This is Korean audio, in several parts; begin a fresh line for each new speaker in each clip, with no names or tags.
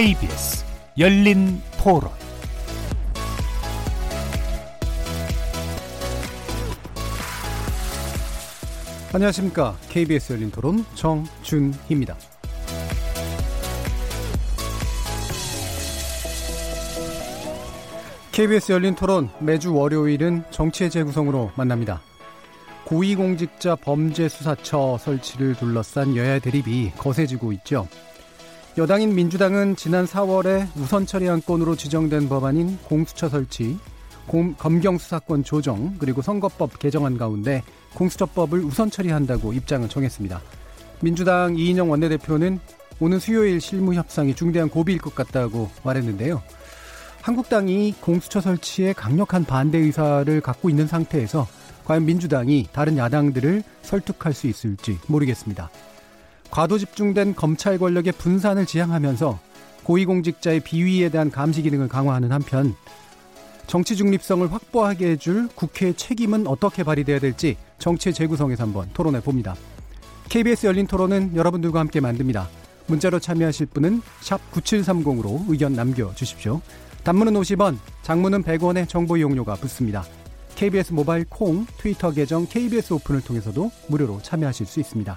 KBS 열린 토론
안녕하십니까. KBS 열린 토론 정준희입니다. KBS 열린 토론 매주 월요일은 정치의 재구성으로 만납니다. 고위공직자 범죄수사처 설치를 둘러싼 여야 대립이 거세지고 있죠. 여당인 민주당은 지난 4월에 우선 처리안건으로 지정된 법안인 공수처 설치, 검경수사권 조정, 그리고 선거법 개정안 가운데 공수처법을 우선 처리한다고 입장을 정했습니다. 민주당 이인영 원내대표는 오는 수요일 실무 협상이 중대한 고비일 것 같다고 말했는데요. 한국당이 공수처 설치에 강력한 반대 의사를 갖고 있는 상태에서 과연 민주당이 다른 야당들을 설득할 수 있을지 모르겠습니다. 과도 집중된 검찰 권력의 분산을 지향하면서 고위공직자의 비위에 대한 감시 기능을 강화하는 한편 정치 중립성을 확보하게 해줄 국회의 책임은 어떻게 발휘돼야 될지 정치의 재구성에서 한번 토론해 봅니다. KBS 열린 토론은 여러분들과 함께 만듭니다. 문자로 참여하실 분은 9730으로 의견 남겨주십시오. 단문은 50원, 장문은 100원의 정보 이용료가 붙습니다. KBS 모바일 콩, 트위터 계정 KBS 오픈을 통해서도 무료로 참여하실 수 있습니다.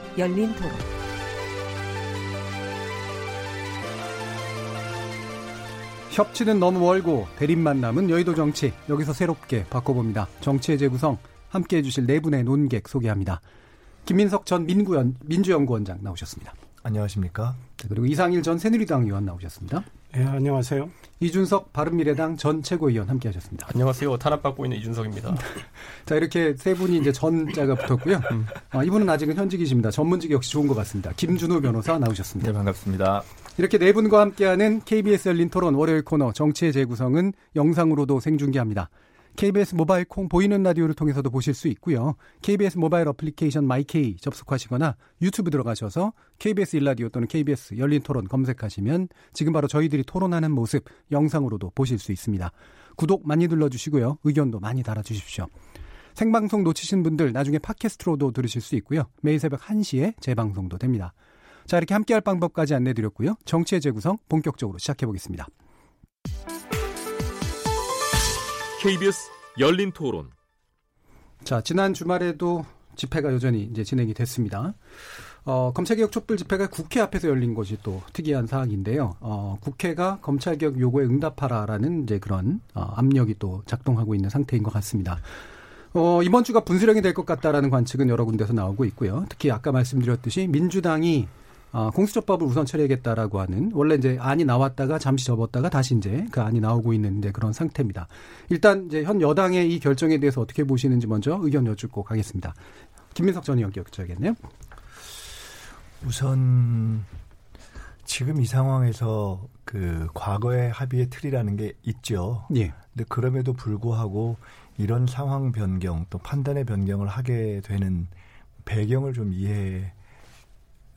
열린 토론.
협치는 너무 멀고 대립만 남은 여의도 정치 여기서 새롭게 바꿔봅니다. 정치의 재구성 함께해 주실 네 분의 논객 소개합니다. 김민석 전 민구연, 민주연구원장 나오셨습니다.
안녕하십니까?
네, 그리고 이상일 전 새누리당 의원 나오셨습니다.
네, 안녕하세요.
이준석 바른미래당 전 최고위원 함께 하셨습니다.
안녕하세요. 탄압받고 있는 이준석입니다.
자, 이렇게 세 분이 이제 전자가 붙었고요. 음. 아, 이분은 아직은 현직이십니다. 전문직이 역시 좋은 것 같습니다. 김준우 변호사 나오셨습니다.
네, 반갑습니다.
이렇게 네 분과 함께하는 KBS 열린 토론 월요일 코너 정치의 재구성은 영상으로도 생중계합니다. KBS 모바일 콩 보이는 라디오를 통해서도 보실 수 있고요. KBS 모바일 어플리케이션 마이케이 접속하시거나 유튜브 들어가셔서 KBS 일라디오 또는 KBS 열린 토론 검색하시면 지금 바로 저희들이 토론하는 모습 영상으로도 보실 수 있습니다. 구독 많이 눌러주시고요. 의견도 많이 달아주십시오. 생방송 놓치신 분들 나중에 팟캐스트로도 들으실 수 있고요. 매일 새벽 1시에 재방송도 됩니다. 자, 이렇게 함께할 방법까지 안내드렸고요. 정치의 재구성 본격적으로 시작해보겠습니다.
KBS 열린 토론.
자, 지난 주말에도 집회가 여전히 이제 진행이 됐습니다. 어, 검찰개혁 촛불 집회가 국회 앞에서 열린 것이 또 특이한 사항인데요. 어, 국회가 검찰개혁 요구에 응답하라라는 이제 그런 어, 압력이 또 작동하고 있는 상태인 것 같습니다. 어, 이번 주가 분수령이 될 것 같다라는 관측은 여러 군데서 나오고 있고요. 특히 아까 말씀드렸듯이 민주당이 어, 공수처법을 우선 처리하겠다라고 하는 원래 이제 안이 나왔다가 잠시 접었다가 다시 이제 그 안이 나오고 있는 이제 그런 상태입니다. 일단 이제 현 여당의 이 결정에 대해서 어떻게 보시는지 먼저 의견 여쭙고 가겠습니다. 김민석 전 의원 여쭤야겠네요.
우선 지금 이 상황에서 그 과거의 합의의 틀이라는 게 있죠. 예. 근데 그럼에도 불구하고 이런 상황 변경 또 판단의 변경을 하게 되는 배경을 좀 이해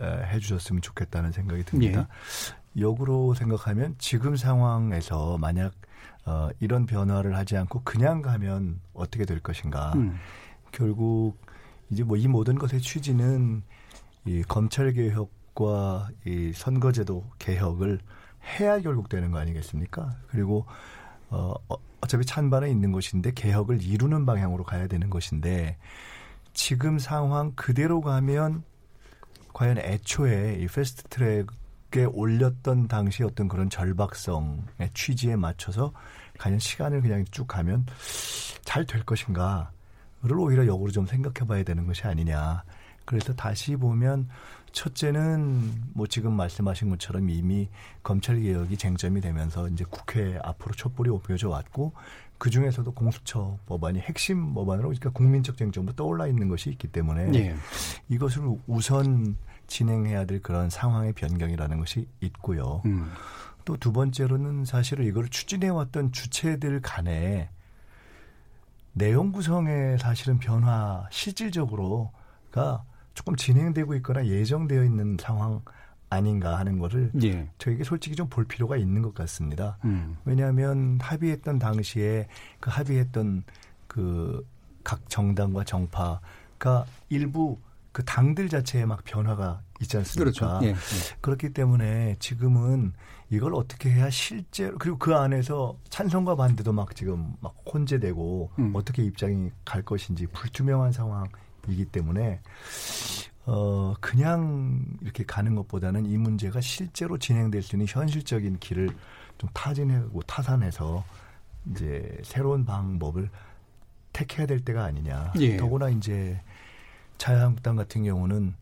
해주셨으면 좋겠다는 생각이 듭니다. 예. 역으로 생각하면 지금 상황에서 만약 어, 이런 변화를 하지 않고 그냥 가면 어떻게 될 것인가. 음. 결국 이제 뭐 이 모든 것의 취지는 이 검찰 개혁과 이 선거제도 개혁을 해야 결국 되는 거 아니겠습니까? 그리고 어, 어 어차피 찬반에 있는 것인데 개혁을 이루는 방향으로 가야 되는 것인데 지금 상황 그대로 가면 과연 애초에 이 패스트 트랙에 올렸던 당시 어떤 그런 절박성의 취지에 맞춰서 과연 시간을 그냥 쭉 가면 잘 될 것인가를 오히려 역으로 좀 생각해 봐야 되는 것이 아니냐. 그래서 다시 보면 첫째는 뭐 지금 말씀하신 것처럼 이미 검찰 개혁이 쟁점이 되면서 이제 국회 앞으로 촛불이 옮겨져 왔고 그 중에서도 공수처 법안이 핵심 법안으로 그러니까 국민적 쟁점으로 떠올라 있는 것이 있기 때문에 예. 이것을 우선 진행해야 될 그런 상황의 변경이라는 것이 있고요. 음. 또두 번째로는 사실은 이걸 추진해왔던 주체들 간에 내용 구성의 사실은 변화 실질적으로가 조금 진행되고 있거나 예정되어 있는 상황 아닌가 하는 거를 예. 저에게 솔직히 좀 볼 필요가 있는 것 같습니다. 음. 왜냐하면 합의했던 당시에 그 합의했던 그 각 정당과 정파가 일부 그 당들 자체에 막 변화가 있지 않습니까? 그렇죠. 예. 예. 그렇기 때문에 지금은 이걸 어떻게 해야 실제로 그리고 그 안에서 찬성과 반대도 막 지금 막 혼재되고 음. 어떻게 입장이 갈 것인지 불투명한 상황이기 때문에 어, 그냥 이렇게 가는 것보다는 이 문제가 실제로 진행될 수 있는 현실적인 길을 좀 타진하고 타산해서 이제 새로운 방법을 택해야 될 때가 아니냐. 예. 더구나 이제 자유한국당 같은 경우는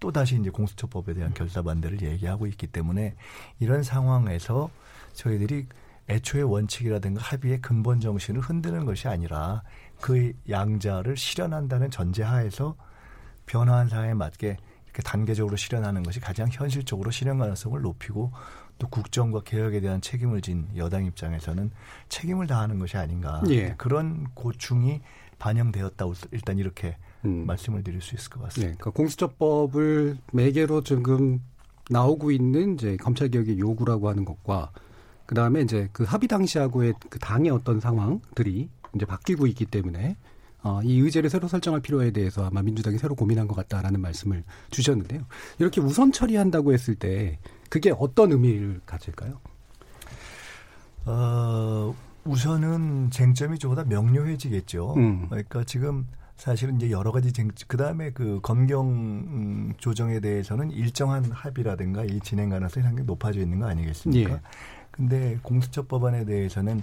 또 다시 이제 공수처법에 대한 결사 반대를 얘기하고 있기 때문에 이런 상황에서 저희들이 애초의 원칙이라든가 합의의 근본 정신을 흔드는 것이 아니라 그 양자를 실현한다는 전제하에서 변화한 사회에 맞게 이렇게 단계적으로 실현하는 것이 가장 현실적으로 실현 가능성을 높이고 또 국정과 개혁에 대한 책임을 진 여당 입장에서는 책임을 다하는 것이 아닌가 예. 그런 고충이 반영되었다고 일단 이렇게 음. 말씀을 드릴 수 있을 것 같습니다.
네, 그러니까 공수처법을 매개로 지금 나오고 있는 이제 검찰 개혁의 요구라고 하는 것과 그 다음에 이제 그 합의 당시하고의 그 당의 어떤 상황들이 이제 바뀌고 있기 때문에 어, 이 의제를 새로 설정할 필요에 대해서 아마 민주당이 새로 고민한 것 같다라는 말씀을 주셨는데요. 이렇게 우선 처리한다고 했을 때 그게 어떤 의미를 가질까요?
어, 우선은 쟁점이 더 명료해지겠죠. 음. 그러니까 지금 사실은 이제 여러 가지 쟁, 그 다음에 그 검경 조정에 대해서는 일정한 합의라든가 이 진행 가능성이 상당히 높아져 있는 거 아니겠습니까? 예. 근데 공수처 법안에 대해서는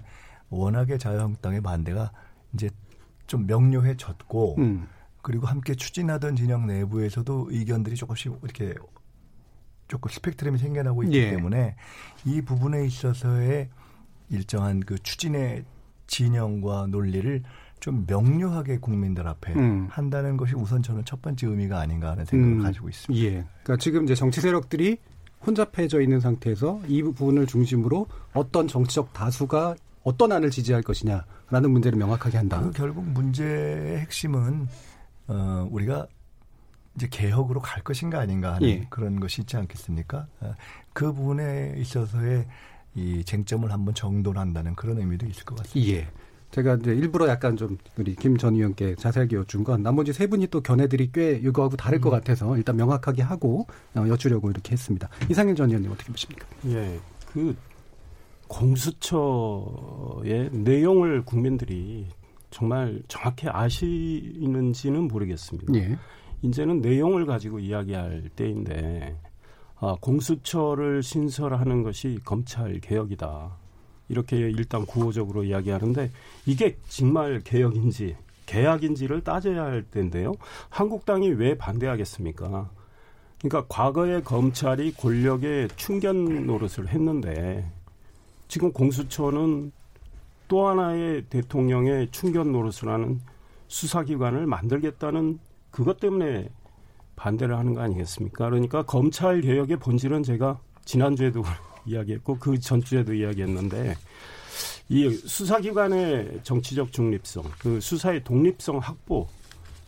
워낙에 자유한국당의 반대가 이제 좀 명료해 졌고 음. 그리고 함께 추진하던 진영 내부에서도 의견들이 조금씩 이렇게 조금 스펙트럼이 생겨나고 있기 예. 때문에 이 부분에 있어서의 일정한 그 추진의 진영과 논리를 좀 명료하게 국민들 앞에 음. 한다는 것이 우선 저는 첫 번째 의미가 아닌가 하는 생각을 음. 가지고 있습니다.
예. 그러니까 지금 이제 정치 세력들이 혼잡해져 있는 상태에서 이 부분을 중심으로 어떤 정치적 다수가 어떤 안을 지지할 것이냐 라는 문제를 명확하게 한다.
그 결국 문제의 핵심은 어, 우리가 이제 개혁으로 갈 것인가 아닌가 하는 예. 그런 것이 있지 않겠습니까? 어, 그 부분에 있어서의 이 쟁점을 한번 정돈한다는 그런 의미도 있을 것 같습니다.
예. 제가 이제 일부러 약간 좀 우리 김 전 의원께 자세하게 여쭌 건 나머지 세 분이 또 견해들이 꽤 이거하고 다를 음. 것 같아서 일단 명확하게 하고 어, 여쭈려고 이렇게 했습니다. 이상일 전 의원님 어떻게 보십니까?
예. 그 공수처의 내용을 국민들이 정말 정확히 아시는지는 모르겠습니다. 예. 이제는 내용을 가지고 이야기할 때인데 아, 공수처를 신설하는 것이 검찰 개혁이다. 이렇게 일단 구호적으로 이야기하는데 이게 정말 개혁인지 계약인지를 따져야 할 텐데요. 한국당이 왜 반대하겠습니까? 그러니까 과거에 검찰이 권력의 충견 노릇을 했는데 지금 공수처는 또 하나의 대통령의 충견 노릇을 하는 수사기관을 만들겠다는 그것 때문에 반대를 하는 거 아니겠습니까? 그러니까 검찰 개혁의 본질은 제가 지난주에도 이야기했고 그 전주에도 이야기했는데 이 수사기관의 정치적 중립성, 그 수사의 독립성 확보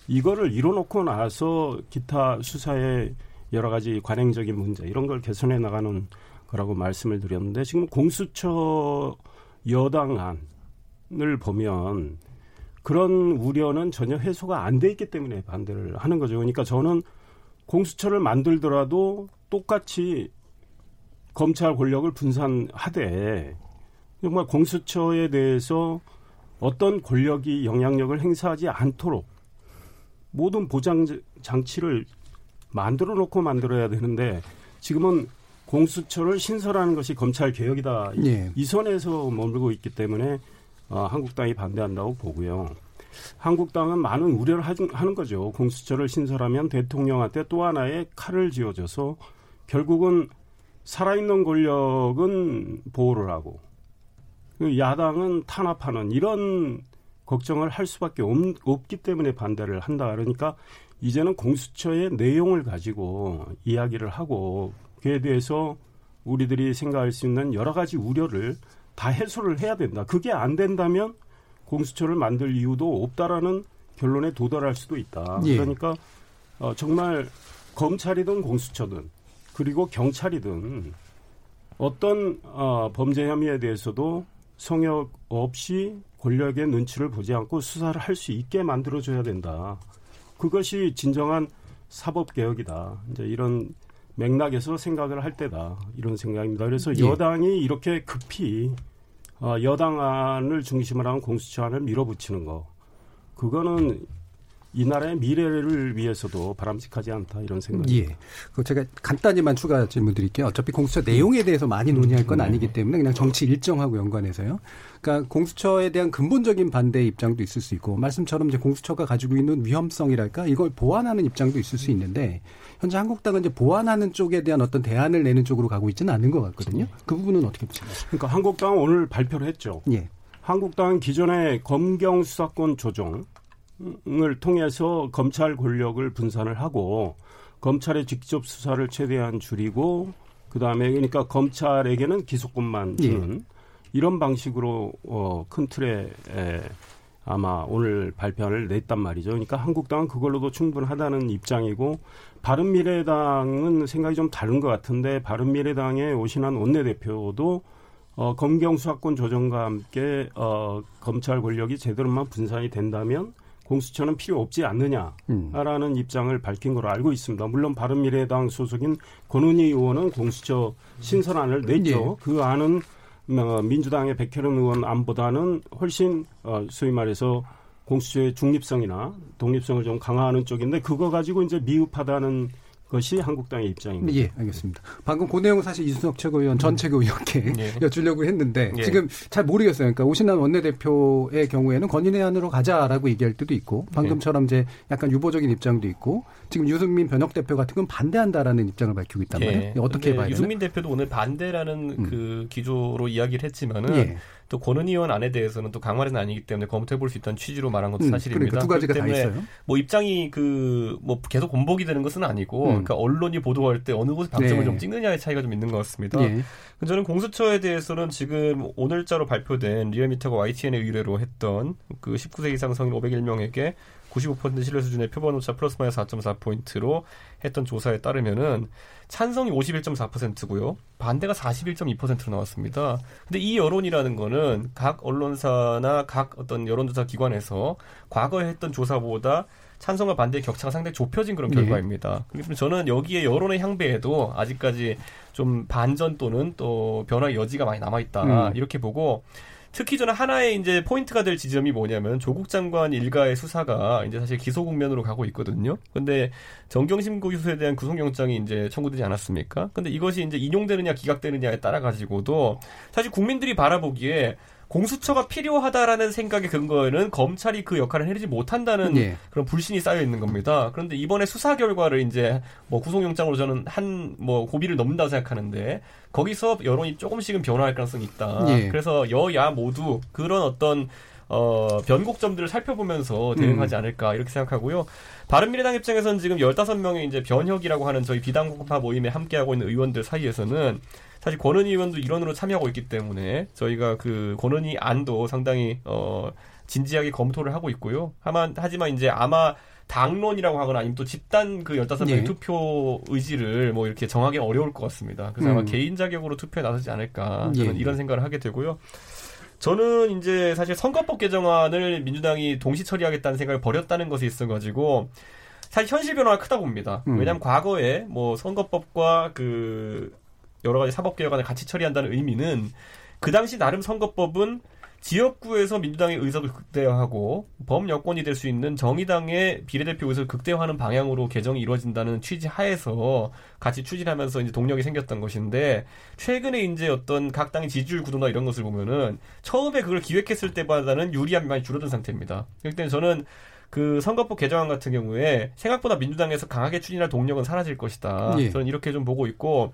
이거를 이뤄놓고 나서 기타 수사의 여러 가지 관행적인 문제 이런 걸 개선해 나가는 거라고 말씀을 드렸는데 지금 공수처 여당안을 보면 그런 우려는 전혀 해소가 안 돼 있기 때문에 반대를 하는 거죠. 그러니까 저는 공수처를 만들더라도 똑같이 검찰 권력을 분산하되 정말 공수처에 대해서 어떤 권력이 영향력을 행사하지 않도록 모든 보장 장치를 만들어 놓고 만들어야 되는데 지금은 공수처를 신설하는 것이 검찰 개혁이다. 예. 이 선에서 머물고 있기 때문에 어, 한국당이 반대한다고 보고요. 한국당은 많은 우려를 하는 거죠. 공수처를 신설하면 대통령한테 또 하나의 칼을 쥐어줘서 결국은 살아있는 권력은 보호를 하고 그 야당은 탄압하는 이런 걱정을 할 수밖에 없, 기 때문에 반대를 한다. 그러니까 이제는 공수처의 내용을 가지고 이야기를 하고 그에 대해서 우리들이 생각할 수 있는 여러 가지 우려를 다 해소를 해야 된다. 그게 안 된다면 공수처를 만들 이유도 없다라는 결론에 도달할 수도 있다. 예. 그러니까 어, 정말 검찰이든 공수처든 그리고 경찰이든 어떤 어, 범죄 혐의에 대해서도 성역 없이 권력의 눈치를 보지 않고 수사를 할 수 있게 만들어줘야 된다. 그것이 진정한 사법 개혁이다. 이제 이런 맥락에서 생각을 할 때다. 이런 생각입니다. 그래서 예. 여당이 이렇게 급히 어, 여당안을 중심으로 한 공수처안을 밀어붙이는 거. 그거는 이 나라의 미래를 위해서도 바람직하지 않다 이런 생각이.
예. 그 제가 간단히만 추가 질문 드릴게요. 어차피 공수처 내용에 대해서 많이 논의할 건 네. 아니기 때문에 그냥 정치 일정하고 연관해서요. 그러니까 공수처에 대한 근본적인 반대 입장도 있을 수 있고 말씀처럼 이제 공수처가 가지고 있는 위험성이랄까 이걸 보완하는 입장도 있을 수 있는데 현재 한국당은 이제 보완하는 쪽에 대한 어떤 대안을 내는 쪽으로 가고 있지는 않은 것 같거든요. 그 부분은 어떻게 보세요?
그러니까 한국당은 오늘 발표를 했죠. 예. 한국당은 기존의 검경 수사권 조정 을 통해서 검찰 권력을 분산을 하고 검찰의 직접 수사를 최대한 줄이고 그다음에 그러니까 검찰에게는 기소권만 주는 예. 이런 방식으로 어, 큰 틀에 에, 아마 오늘 발표를 냈단 말이죠. 그러니까 한국당은 그걸로도 충분하다는 입장이고 바른미래당은 생각이 좀 다른 것 같은데 바른미래당의 오신한 원내대표도 어, 검경 수사권 조정과 함께 어, 검찰 권력이 제대로만 분산이 된다면 공수처는 필요 없지 않느냐라는 음. 입장을 밝힌 걸로 알고 있습니다. 물론 바른미래당 소속인 권은희 의원은 공수처 신설안을 냈죠. 예. 그 안은 어, 민주당의 백혜련 의원 안보다는 훨씬 어, 소위 말해서 공수처의 중립성이나 독립성을 좀 강화하는 쪽인데 그거 가지고 이제 미흡하다는 것이 한국당의 입장입니다.
예, 알겠습니다. 방금 그 내용 사실 이준석 최고위원 전 최고위원께 예. 여쭈려고 했는데 예. 지금 잘 모르겠어요. 그러니까 오신환 원내대표의 경우에는 건의내안으로 가자라고 얘기할 때도 있고 방금처럼 이제 약간 유보적인 입장도 있고 지금 유승민 변혁 대표 같은 건 반대한다라는 입장을 밝히고 있단 예. 말이에요. 어떻게 봐야 되나?
유승민 대표도 오늘 반대라는 음. 그 기조로 이야기를 했지만은 예. 또 권은희 의원 안에 대해서는 또 강화는 아니기 때문에 검토해 볼 수 있다는 취지로 말한 것도 음, 사실입니다.
그러니까 두 가지가 다 있어요.
뭐 입장이 그 뭐 계속 공복이 되는 것은 아니고 음. 그러니까 언론이 보도할 때 어느 곳에 방점을 네. 좀 찍느냐의 차이가 좀 있는 것 같습니다. 예. 저는 공수처에 대해서는 지금 오늘자로 발표된 리얼미터가 YTN의 의뢰로 했던 그 19세 이상 성인 501명에게 95% 신뢰 수준의 표본 오차 플러스 마이너스 4.4 포인트로 했던 조사에 따르면은 찬성이 51.4%고요. 반대가 41.2%로 나왔습니다. 근데 이 여론이라는 거는 각 언론사나 각 어떤 여론조사 기관에서 과거에 했던 조사보다 찬성과 반대의 격차가 상당히 좁혀진 그런 네. 결과입니다. 그렇기 때문에 저는 여기에 여론의 향배에도 아직까지 좀 반전 또는 또 변화의 여지가 많이 남아있다. 음. 이렇게 보고 특히 저는 하나의 이제 포인트가 될 지점이 뭐냐면 조국 장관 일가의 수사가 이제 사실 기소 국면으로 가고 있거든요. 근데 정경심 교수에 대한 구속영장이 이제 청구되지 않았습니까? 근데 이것이 이제 인용되느냐 기각되느냐에 따라 가지고도 사실 국민들이 바라보기에 공수처가 필요하다라는 생각의 근거에는 검찰이 그 역할을 해내지 못한다는 네. 그런 불신이 쌓여 있는 겁니다. 그런데 이번에 수사 결과를 이제 뭐 구속영장으로 저는 한 뭐 고비를 넘는다고 생각하는데 거기서 여론이 조금씩은 변화할 가능성이 있다. 네. 그래서 여야 모두 그런 어떤 어, 변곡점들을 살펴보면서 대응하지 음. 않을까 이렇게 생각하고요. 바른미래당 입장에서는 지금 15명의 이제 변혁이라고 하는 저희 비당국파 모임에 함께하고 있는 의원들 사이에서는 사실 권은희 의원도 일원으로 참여하고 있기 때문에 저희가 그 권은희 안도 상당히 어 진지하게 검토를 하고 있고요. 하만 하지만 이제 아마 당론이라고 하거나 아니면 또 집단 그 15명의 네. 투표 의지를 뭐 이렇게 정하기 어려울 것 같습니다. 그래서 음. 아마 개인 자격으로 투표에 나서지 않을까 저는 예. 이런 생각을 하게 되고요. 저는 이제 사실 선거법 개정안을 민주당이 동시 처리하겠다는 생각을 버렸다는 것이 있어 가지고 사실 현실 변화가 크다고 봅니다. 음. 왜냐하면 과거에 뭐 선거법과 그 여러 가지 사법 개혁안을 같이 처리한다는 의미는 그 당시 나름 선거법은 지역구에서 민주당의 의석을 극대화하고 범여권이 될 수 있는 정의당의 비례대표 의석을 극대화하는 방향으로 개정이 이루어진다는 취지 하에서 같이 추진하면서 이제 동력이 생겼던 것인데 최근에 이제 어떤 각 당의 지지율 구도나 이런 것을 보면은 처음에 그걸 기획했을 때보다는 유리함이 많이 줄어든 상태입니다. 그렇기 때문에 저는 그 선거법 개정안 같은 경우에 생각보다 민주당에서 강하게 추진할 동력은 사라질 것이다. 예. 저는 이렇게 좀 보고 있고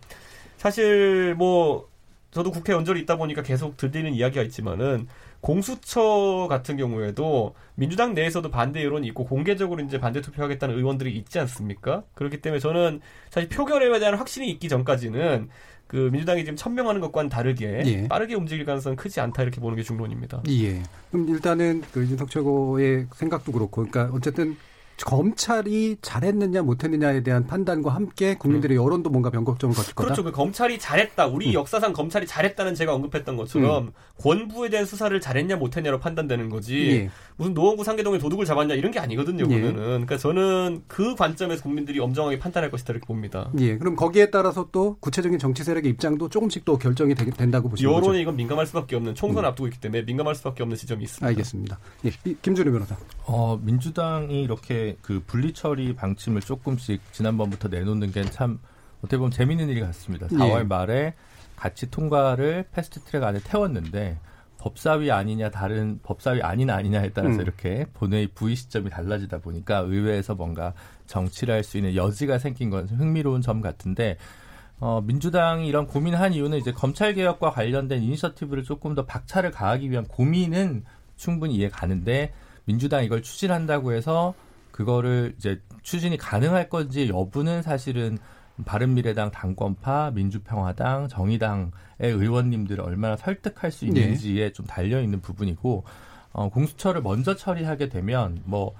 사실 뭐 저도 국회 연절이 있다 보니까 계속 들리는 이야기가 있지만은 공수처 같은 경우에도 민주당 내에서도 반대 여론이 있고 공개적으로 이제 반대 투표하겠다는 의원들이 있지 않습니까? 그렇기 때문에 저는 사실 표결에 대한 확신이 있기 전까지는 그 민주당이 지금 천명하는 것과는 다르게 예. 빠르게 움직일 가능성은 크지 않다 이렇게 보는 게 중론입니다.
예. 그럼 일단은 그 이준석 최고의 생각도 그렇고, 그러니까 어쨌든 검찰이 잘했느냐 못했느냐에 대한 판단과 함께 국민들의 음. 여론도 뭔가 변곡점을 거칠
거다. 그렇죠. 그 검찰이 잘했다. 우리 음. 역사상 검찰이 잘했다는 제가 언급했던 것처럼 음. 권부에 대한 수사를 잘했냐 못했냐로 판단되는 거지. 예. 무슨 노원구 상계동에 도둑을 잡았냐 이런 게 아니거든요. 예. 보면은. 그러니까 저는 그 관점에서 국민들이 엄정하게 판단할 것이다 이렇게 봅니다.
예. 그럼 거기에 따라서 또 구체적인 정치 세력의 입장도 조금씩 또 결정이 되, 된다고 보시는
여론에
거죠.
이건 민감할 수밖에 없는 총선 음. 앞두고 있기 때문에 민감할 수밖에 없는 지점이 있습니다.
알겠습니다. 예. 김준우 변호사.
어, 민주당이 이렇게 그 분리 처리 방침을 조금씩 지난번부터 내놓는 게 참 어떻게 보면 재밌는 일이 같습니다. 4월 예. 말에 같이 통과를 패스트트랙 안에 태웠는데 법사위 아니냐 다른 법사위 아닌 아니냐에 따라서 음. 이렇게 본회의 부의 시점이 달라지다 보니까 의회에서 뭔가 정치를 할 수 있는 여지가 생긴 건 흥미로운 점 같은데 어, 민주당이 이런 고민한 이유는 이제 검찰 개혁과 관련된 이니셔티브를 조금 더 박차를 가하기 위한 고민은 충분히 이해 가는데 민주당 이걸 추진한다고 해서 그거를 이제 추진이 가능할 건지 여부는 사실은 바른미래당 당권파, 민주평화당, 정의당의 의원님들을 얼마나 설득할 수 있는지에 네. 좀 달려 있는 부분이고 어, 공수처를 먼저 처리하게 되면 뭐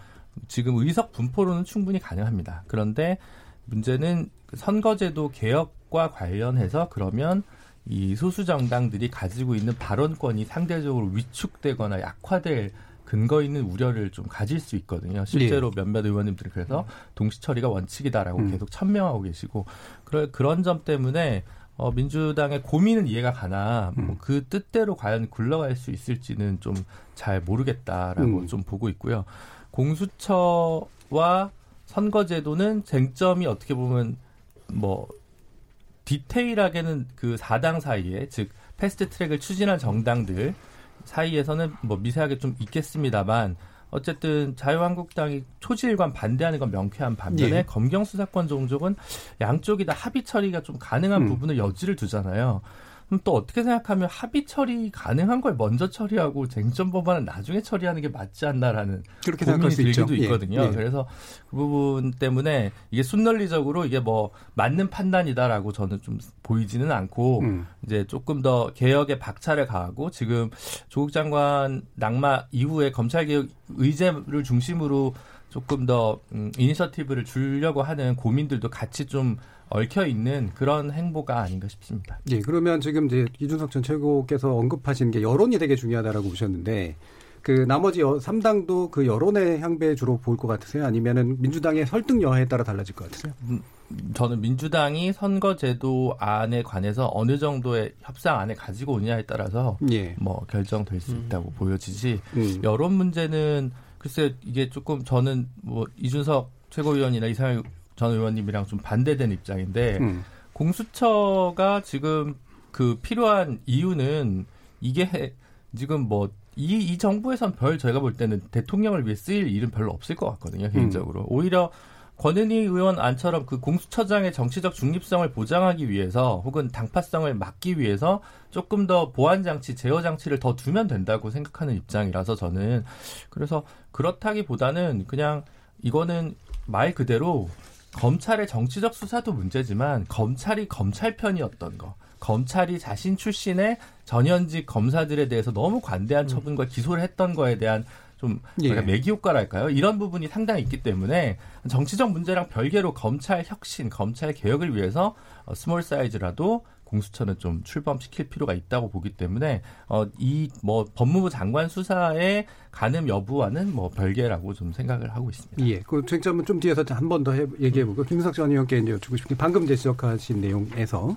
지금 의석 분포로는 충분히 가능합니다. 그런데 문제는 선거제도 개혁과 관련해서 그러면 이 소수 정당들이 가지고 있는 발언권이 상대적으로 위축되거나 약화될 근거 있는 우려를 좀 가질 수 있거든요. 실제로 네. 몇몇 의원님들이 그래서 동시 처리가 원칙이다라고 음. 계속 천명하고 계시고 그런 그런 점 때문에 어, 민주당의 고민은 이해가 가나 뭐 음. 뭐그 뜻대로 과연 굴러갈 수 있을지는 좀 잘 모르겠다라고 음. 좀 보고 있고요. 공수처와 선거제도는 쟁점이 어떻게 보면 뭐 디테일하게는 그 4당 사이에 즉 패스트 트랙을 추진한 정당들 사이에서는 뭐 미세하게 좀 있겠습니다만 어쨌든 자유한국당이 초지일관 반대하는 건 명쾌한 반면에 예. 검경 수사권 종족은 양쪽이 다 합의 처리가 좀 가능한 음. 부분을 여지를 두잖아요. 그럼 또 어떻게 생각하면 합의 처리 가능한 걸 먼저 처리하고 쟁점 법안은 나중에 처리하는 게 맞지 않나라는 그렇게 고민이 들기도 예. 있거든요. 예. 그래서 그 부분 때문에 이게 순논리적으로 이게 뭐 맞는 판단이다라고 저는 좀 보이지는 않고 음. 이제 조금 더 개혁에 박차를 가하고 지금 조국 장관 낙마 이후에 검찰 개혁 의제를 중심으로 조금 더 음, 이니셔티브를 주려고 하는 고민들도 같이 좀 얽혀 있는 그런 행보가 아닌가 싶습니다.
예, 그러면 지금 이제 이준석 전 최고께서 언급하신 게 여론이 되게 중요하다라고 보셨는데 그 나머지 3당도 그 여론의 향배에 주로 볼것 같으세요? 아니면은 민주당의 설득 여하에 따라 달라질 것 같으세요? 음,
저는 민주당이 선거제도 안에 관해서 어느 정도의 협상 안에 가지고 오냐에 따라서 예. 뭐 결정될 수 음. 있다고 음. 보여지지 음. 여론 문제는 글쎄 이게 조금 저는 뭐 이준석 최고위원이나 이상일 전 의원님이랑 좀 반대되는 입장인데 음. 공수처가 지금 그 필요한 이유는 이게 지금 뭐 이, 이 정부에선 별 저희가 볼 때는 대통령을 위해 쓰일 일은 별로 없을 것 같거든요, 개인적으로. 음. 오히려 권은희 의원 안처럼 그 공수처장의 정치적 중립성을 보장하기 위해서 혹은 당파성을 막기 위해서 조금 더 보안장치, 제어장치를 더 두면 된다고 생각하는 입장이라서 저는 그래서 그렇다기보다는 그냥 이거는 말 그대로 검찰의 정치적 수사도 문제지만 검찰이 검찰 편이었던 거. 검찰이 자신 출신의 전현직 검사들에 대해서 너무 관대한 음. 처분과 기소를 했던 거에 대한 좀 예. 메기 효과랄까요? 이런 부분이 상당히 있기 때문에 정치적 문제랑 별개로 검찰 혁신, 검찰 개혁을 위해서 어, small size라도 공수처는 좀 출범시킬 필요가 있다고 보기 때문에 어, 이 뭐 법무부 장관 수사의 가능 여부와는 뭐 별개라고 좀 생각을 하고 있습니다.
예, 그 쟁점은 좀 뒤에서 한 번 더 얘기해 보고 김석 전 의원께 이제 여쭙고 싶은 게 방금 지적하신 내용에서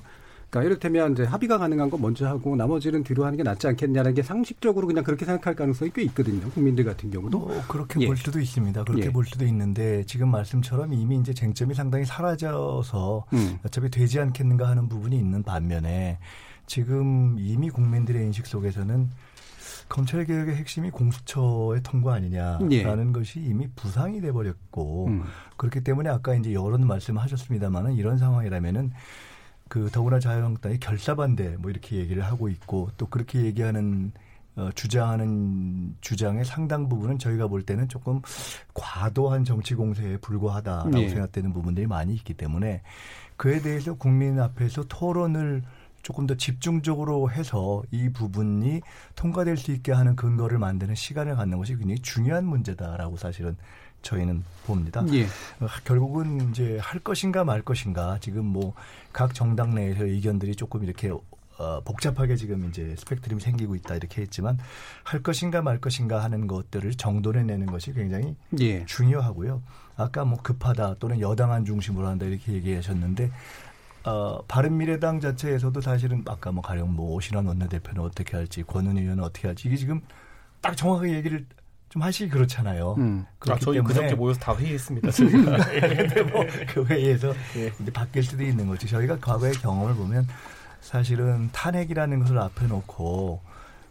그러니까 이를테면 이제 합의가 가능한 건 먼저 하고 나머지는 뒤로 하는 게 낫지 않겠냐는 게 상식적으로 그냥 그렇게 생각할 가능성이 꽤 있거든요. 국민들 같은 경우도.
뭐 그렇게 예. 볼 수도 있습니다. 그렇게 예. 볼 수도 있는데 지금 말씀처럼 이미 이제 쟁점이 상당히 사라져서 음. 어차피 되지 않겠는가 하는 부분이 있는 반면에 지금 이미 국민들의 인식 속에서는 검찰 개혁의 핵심이 공수처의 통과 아니냐라는 예. 것이 이미 부상이 돼 버렸고 음. 그렇기 때문에 아까 이제 여론 말씀하셨습니다만은 이런 상황이라면은 그 더구나 자유한국당이 결사반대 뭐 이렇게 얘기를 하고 있고 또 그렇게 얘기하는 어, 주장하는 주장의 상당 부분은 저희가 볼 때는 조금 과도한 정치 공세에 불과하다라고 네. 생각되는 부분들이 많이 있기 때문에 그에 대해서 국민 앞에서 토론을 조금 더 집중적으로 해서 이 부분이 통과될 수 있게 하는 근거를 만드는 시간을 갖는 것이 굉장히 중요한 문제다라고 사실은 저희는 봅니다. 예. 어, 결국은 이제 할 것인가 말 것인가 지금 뭐 각 정당 내에서 의견들이 조금 이렇게 어, 복잡하게 지금 이제 스펙트럼이 생기고 있다 이렇게 했지만 할 것인가 말 것인가 하는 것들을 정돈해 내는 것이 굉장히 예. 중요하고요. 아까 뭐 급하다 또는 여당안 중심으로 한다 이렇게 얘기하셨는데 어, 바른미래당 자체에서도 사실은 아까 뭐 가령 뭐 오신환 원내대표는 어떻게 할지 권은 의원은 어떻게 할지 이게 지금 딱 정확하게 얘기를 좀 하시기 그렇잖아요. 음.
아, 저희 그저께 모여서 다 회의했습니다.
근데 뭐그 회의에서 예. 이제 바뀔 수도 있는 거죠. 저희가 과거의 경험을 보면 사실은 탄핵이라는 것을 앞에 놓고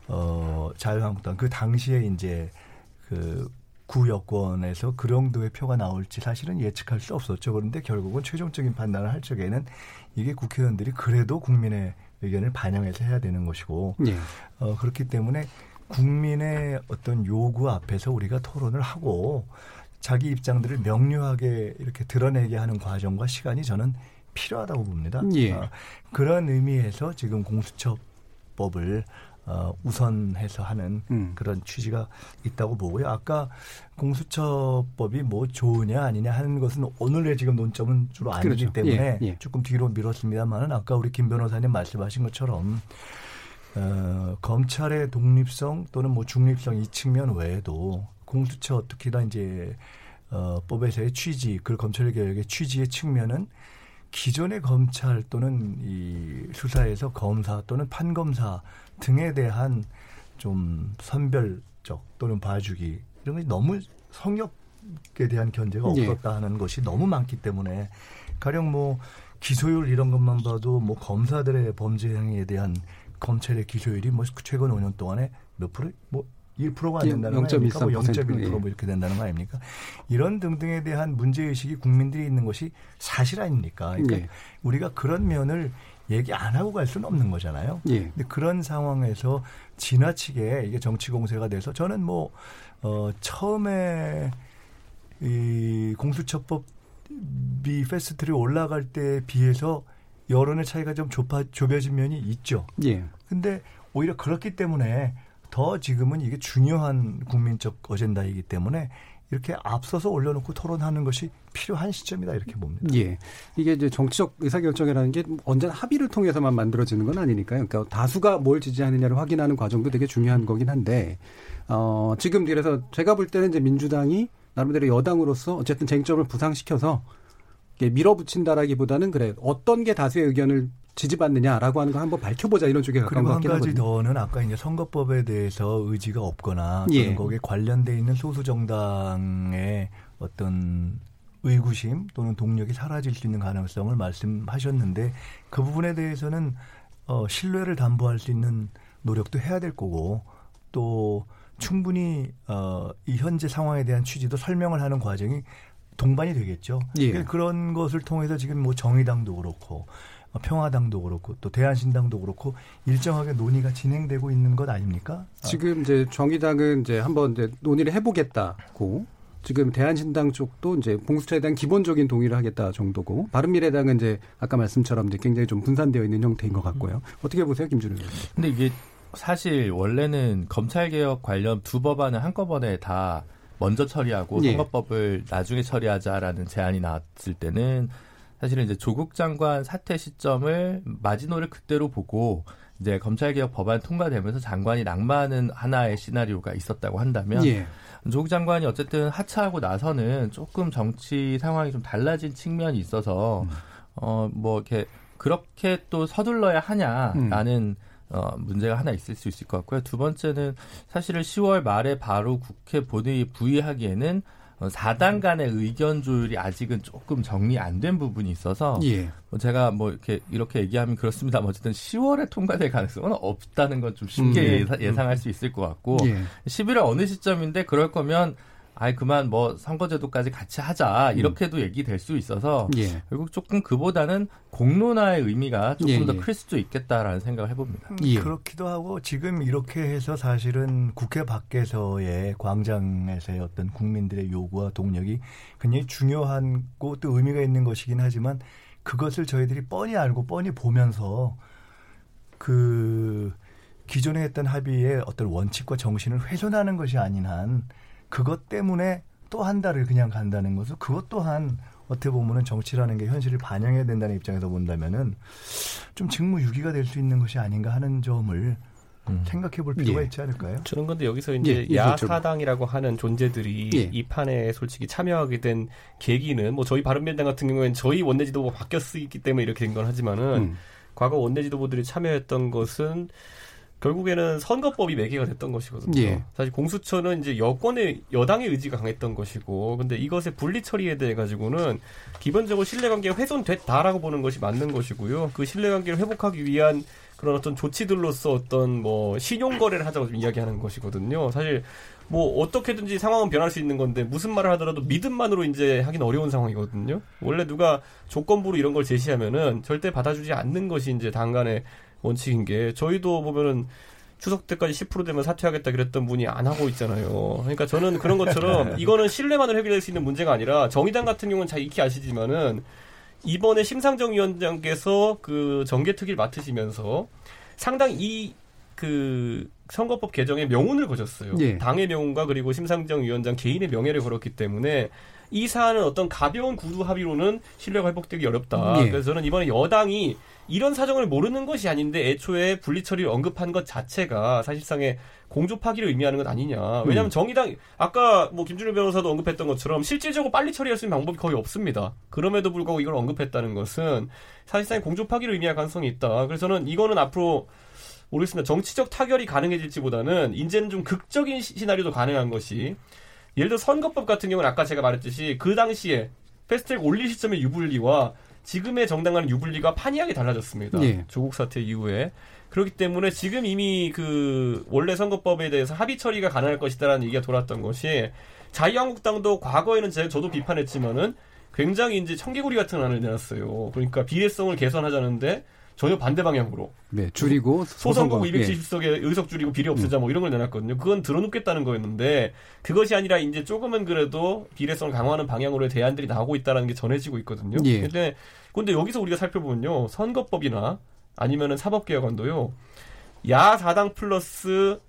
어 자유한국당 그 당시에 이제 그 구여권에서 그 정도의 표가 나올지 사실은 예측할 수 없었죠. 그런데 결국은 최종적인 판단을 할 적에는 이게 국회의원들이 그래도 국민의 의견을 반영해서 해야 되는 것이고 예. 어, 그렇기 때문에 국민의 어떤 요구 앞에서 우리가 토론을 하고 자기 입장들을 명료하게 이렇게 드러내게 하는 과정과 시간이 저는 필요하다고 봅니다. 예. 어, 그런 의미에서 지금 공수처법을 어, 우선해서 하는 음. 그런 취지가 있다고 보고요. 아까 공수처법이 뭐 좋으냐 아니냐 하는 것은 오늘의 지금 논점은 주로 아니기 그렇죠. 때문에 예, 예. 조금 뒤로 미뤘습니다만은 아까 우리 김 변호사님 말씀하신 것처럼 어, 검찰의 독립성 또는 뭐 중립성 이 측면 외에도 공수처 특히나 이제 어, 법에서의 취지, 그 검찰 개혁의 취지의 측면은 기존의 검찰 또는 이 수사에서 검사 또는 판검사 등에 대한 좀 선별적 또는 봐주기 이런 게 너무 성역에 대한 견제가 예. 없었다 하는 것이 너무 많기 때문에 가령 뭐 기소율 이런 것만 봐도 뭐 검사들의 범죄 행위에 대한 검찰의 기소율이 뭐 최근 5년 동안에 몇 프로 뭐 1%가 안 된다는 거 아닙니까? 뭐 0.1%뭐 뭐 이렇게 된다는 거 아닙니까? 이런 등등에 대한 문제의식이 국민들이 있는 것이 사실 아닙니까? 그러니까 예. 우리가 그런 면을 얘기 안 하고 갈 수는 없는 거잖아요. 예. 근데 그런 상황에서 지나치게 이게 정치 공세가 돼서 저는 뭐, 어, 처음에 이 공수처법이 fast track 올라갈 때에 비해서 여론의 차이가 좀 좁아, 좁혀진 면이 있죠. 예. 근데 오히려 그렇기 때문에 더 지금은 이게 중요한 국민적 어젠다이기 때문에 이렇게 앞서서 올려놓고 토론하는 것이 필요한 시점이다 이렇게 봅니다.
예. 이게 이제 정치적 의사결정이라는 게 언제나 합의를 통해서만 만들어지는 건 아니니까요. 그러니까 다수가 뭘 지지하느냐를 확인하는 과정도 되게 중요한 거긴 한데, 어, 지금 그래서 제가 볼 때는 이제 민주당이 나름대로 여당으로서 어쨌든 쟁점을 부상시켜서 밀어붙인다라기보다는 그래 어떤 게 다수의 의견을 지지받느냐라고 하는 거 한번 밝혀보자 이런 쪽에 가까운 것 같긴
하거든요. 그리고 한 가지 더는 아까 이제 선거법에 대해서 의지가 없거나 예. 거기에 관련돼 있는 소수 정당의 어떤 의구심 또는 동력이 사라질 수 있는 가능성을 말씀하셨는데 그 부분에 대해서는 어, 신뢰를 담보할 수 있는 노력도 해야 될 거고 또 충분히 어, 이 현재 상황에 대한 취지도 설명을 하는 과정이 동반이 되겠죠. 예. 그러니까 그런 것을 통해서 지금 뭐 정의당도 그렇고 어, 평화당도 그렇고 또 대한신당도 그렇고 일정하게 논의가 진행되고 있는 것 아닙니까?
지금 이제 정의당은 이제 한번 이제 논의를 해보겠다고 지금 대한신당 쪽도 이제 공수처에 대한 기본적인 동의를 하겠다 정도고 바른미래당은 이제 아까 말씀처럼 이제 굉장히 좀 분산되어 있는 형태인 것 같고요. 어떻게 보세요, 김준우 의원님?
근데 이게 사실 원래는 검찰 개혁 관련 두 법안을 한꺼번에 다 먼저 처리하고 예. 선거법을 나중에 처리하자라는 제안이 나왔을 때는 사실은 이제 조국 장관 사퇴 시점을 마지노를 그대로 보고 이제 검찰개혁 법안 통과되면서 장관이 낭만은 하나의 시나리오가 있었다고 한다면 예. 조국 장관이 어쨌든 하차하고 나서는 조금 정치 상황이 좀 달라진 측면이 있어서 음. 어뭐 이렇게 그렇게 또 서둘러야 하냐라는 음. 어, 문제가 하나 있을 수 있을 것 같고요. 두 번째는 사실은 10월 말에 바로 국회 본회의 부의하기에는 어, 4당 간의 의견 조율이 아직은 조금 정리 안 된 부분이 있어서 예. 뭐 제가 뭐 이렇게 이렇게 얘기하면 그렇습니다만 어쨌든 10월에 통과될 가능성은 없다는 건 좀 쉽게 음, 예. 예상할 수 있을 것 같고 예. 11월 어느 시점인데 그럴 거면 아이 그만 뭐 선거제도까지 같이 하자 이렇게도 음. 얘기될 수 있어서 예. 결국 조금 그보다는 공론화의 의미가 조금 예, 더클 예. 수도 있겠다라는 생각을 해봅니다. 음,
예. 그렇기도 하고 지금 이렇게 해서 사실은 국회 밖에서의 광장에서의 어떤 국민들의 요구와 동력이 굉장히 중요한고 또 의미가 있는 것이긴 하지만 그것을 저희들이 뻔히 알고 뻔히 보면서 그 기존에 했던 합의의 어떤 원칙과 정신을 훼손하는 것이 아닌 한 그것 때문에 또 한 달을 그냥 간다는 것은 그것 또한 어떻게 보면은 정치라는 게 현실을 반영해야 된다는 입장에서 본다면은 좀 직무유기가 될 수 있는 것이 아닌가 하는 점을 음. 생각해 볼 필요가 예. 있지 않을까요?
저는 근데 여기서 이제 예, 야사당이라고 하는 존재들이 예. 이 판에 솔직히 참여하게 된 계기는 뭐 저희 바른미래당 같은 경우에는 저희 원내지도부 바뀌었기 때문에 이렇게 된 건 하지만은 음. 과거 원내지도부들이 참여했던 것은 결국에는 선거법이 매개가 됐던 것이거든요. 예. 사실 공수처는 이제 여권의 여당의 의지가 강했던 것이고, 근데 이것의 분리 처리에 대해 가지고는 기본적으로 신뢰관계가 훼손됐다라고 보는 것이 맞는 것이고요. 그 신뢰관계를 회복하기 위한 그런 어떤 조치들로서 어떤 뭐 신용 거래를 하자고 좀 이야기하는 것이거든요. 사실 뭐 어떻게든지 상황은 변할 수 있는 건데 무슨 말을 하더라도 믿음만으로 이제 하긴 어려운 상황이거든요. 원래 누가 조건부로 이런 걸 제시하면은 절대 받아주지 않는 것이 이제 당간의 원칙인 게 저희도 보면은 추석 때까지 10% 되면 사퇴하겠다 그랬던 분이 안 하고 있잖아요. 그러니까 저는 그런 것처럼 이거는 신뢰만을 해결될 수 있는 문제가 아니라 정의당 같은 경우는 잘 익히 아시지만은 이번에 심상정 위원장께서 그 정계특위를 맡으시면서 상당히 이 그 선거법 개정에 명운을 거셨어요. 예. 당의 명운과 그리고 심상정 위원장 개인의 명예를 걸었기 때문에 이 사안은 어떤 가벼운 구두 합의로는 신뢰가 회복되기 어렵다. 예. 그래서 저는 이번에 여당이 이런 사정을 모르는 것이 아닌데 애초에 분리 처리를 언급한 것 자체가 사실상의 공조 파기를 의미하는 것 아니냐. 왜냐하면 음. 정의당 아까 뭐 김준일 변호사도 언급했던 것처럼 실질적으로 빨리 처리할 수 있는 방법이 거의 없습니다. 그럼에도 불구하고 이걸 언급했다는 것은 사실상 공조 파기를 의미할 가능성이 있다. 그래서 저는 이거는 앞으로 모르겠습니다. 정치적 타결이 가능해질지보다는 이제는 좀 극적인 시나리오도 가능한 것이 예를 들어 선거법 같은 경우는 아까 제가 말했듯이 그 당시에 패스트트랙 올릴 시점의 유불리와 지금의 정당 간 유불리가 판이하게 달라졌습니다. 예. 조국 사태 이후에. 그렇기 때문에 지금 이미 그 원래 선거법에 대해서 합의 처리가 가능할 것이다라는 얘기가 돌았던 것이 자유한국당도 과거에는 제가 저도 비판했지만은 굉장히 이제 청개구리 같은 안을 내놨어요. 그러니까 비례성을 개선하자는데 전혀 반대 방향으로.
네, 줄이고
소선거구 270석에 예. 의석 줄이고 비례 없애자 뭐 이런 걸 내놨거든요. 그건 들어놓겠다는 거였는데 그것이 아니라 이제 조금은 그래도 비례성을 강화하는 방향으로의 대안들이 나오고 있다는 게 전해지고 있거든요. 예. 근데 근데 여기서 우리가 살펴보면요. 선거법이나 아니면은 사법개혁안도요. 야 4당 플러스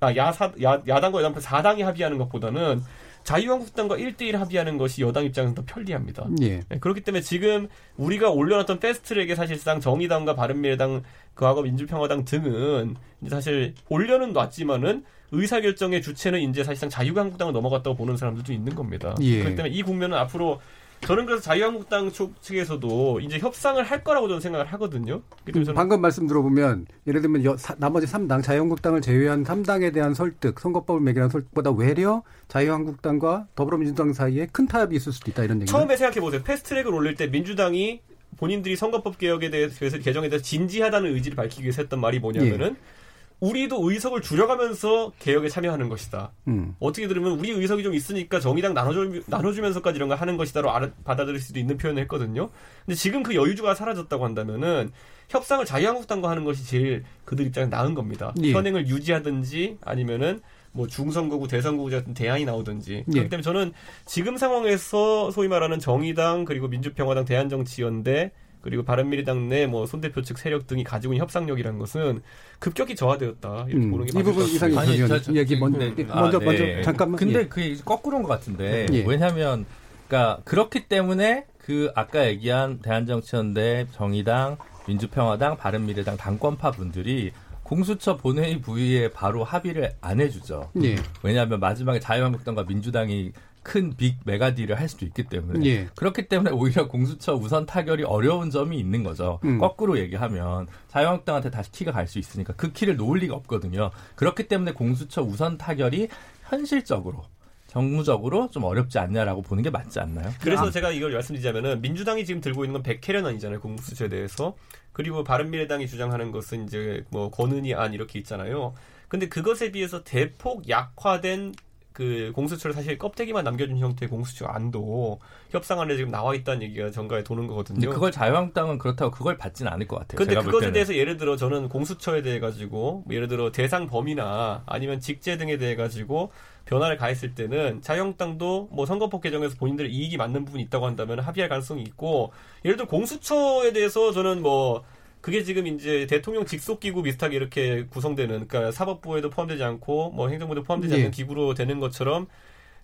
아, 야, 사, 야, 야당과 여당 플러스 4당이 합의하는 것보다는 자유한국당과 1대1 합의하는 것이 여당 입장에서 더 편리합니다. 예. 네, 그렇기 때문에 지금 우리가 올려놨던 패스트트랙에 사실상 정의당과 바른미래당, 그하고 민주평화당 등은 사실 올려는 놨지만은 의사결정의 주체는 이제 사실상 자유한국당을 넘어갔다고 보는 사람들도 있는 겁니다. 예. 그렇기 때문에 이 국면은 앞으로 저는 그래서 자유한국당 측에서도 이제 협상을 할 거라고 저는 생각을 하거든요.
저는 방금 말씀 들어보면 예를 들면 여, 사, 나머지 3당 자유한국당을 제외한 3당에 대한 설득, 선거법을 매개한 설득보다 외려 자유한국당과 더불어민주당 사이에 큰 타협이 있을 수도 있다 이런 얘기죠.
처음에 생각해 보세요. 패스트트랙을 올릴 때 민주당이 본인들이 선거법 개혁에 대해서 개정에 대해서 진지하다는 의지를 밝히기 위해서 했던 말이 뭐냐면은 예. 우리도 의석을 줄여가면서 개혁에 참여하는 것이다. 음. 어떻게 들으면 우리 의석이 좀 있으니까 정의당 나눠주, 나눠주면서까지 이런 걸 하는 것이다로 알아, 받아들일 수도 있는 표현을 했거든요. 근데 지금 그 여유주가 사라졌다고 한다면은 협상을 자유한국당과 하는 것이 제일 그들 입장에 나은 겁니다. 예. 현행을 유지하든지 아니면은 뭐 중선거구, 대선거구 같은 대안이 나오든지. 예. 그렇기 때문에 저는 지금 상황에서 소위 말하는 정의당 그리고 민주평화당 대한정치연대 그리고 바른미래당 내 뭐 손 대표 측 세력 등이 가지고 있는 협상력이라는 것은 급격히 저하되었다 이렇게 음, 보는 게
이 부분 이상희 의원 얘기 먼저 네. 먼저, 아, 네. 먼저 잠깐만.
근데 예. 그게 거꾸로인 것 같은데 예. 왜냐하면 그러니까 그렇기 때문에 그 아까 얘기한 대한정치연대 정의당 민주평화당 바른미래당 당권파 분들이 공수처 본회의 부위에 바로 합의를 안 해주죠. 예. 왜냐하면 마지막에 자유한국당과 민주당이 큰 빅 메가딜을 할 수도 있기 때문에 예. 그렇기 때문에 오히려 공수처 우선 타결이 어려운 점이 있는 거죠. 음. 거꾸로 얘기하면 자유한국당한테 다시 키가 갈 수 있으니까 그 키를 놓을 리가 없거든요. 그렇기 때문에 공수처 우선 타결이 현실적으로 정무적으로 좀 어렵지 않냐라고 보는 게 맞지 않나요?
그래서 아. 제가 이걸 말씀드리자면은 민주당이 지금 들고 있는 건 100캐런 안이잖아요. 공수처에 대해서. 그리고 바른미래당이 주장하는 것은 이제 뭐 권은희 안 이렇게 있잖아요. 근데 그것에 비해서 대폭 약화된 그 공수처를 사실 껍데기만 남겨준 형태의 공수처 안도 협상 안에 지금 나와 있다는 얘기가 정가에 도는 거거든요. 근데
그걸 자유한국당은 그렇다고 그걸 받지는 않을 것 같아요.
근데 그것에 대해서 예를 들어 저는 공수처에 대해 가지고 뭐 예를 들어 대상 범위나 아니면 직제 등에 대해 가지고 변화를 가했을 때는 자유한국당도 뭐 선거법 개정에서 본인들의 이익이 맞는 부분이 있다고 한다면 합의할 가능성이 있고 예를 들어 공수처에 대해서 저는 뭐 그게 지금 이제 대통령 직속 기구 비슷하게 이렇게 구성되는 그러니까 사법부에도 포함되지 않고 뭐 행정부도 포함되지 않는 예. 기구로 되는 것처럼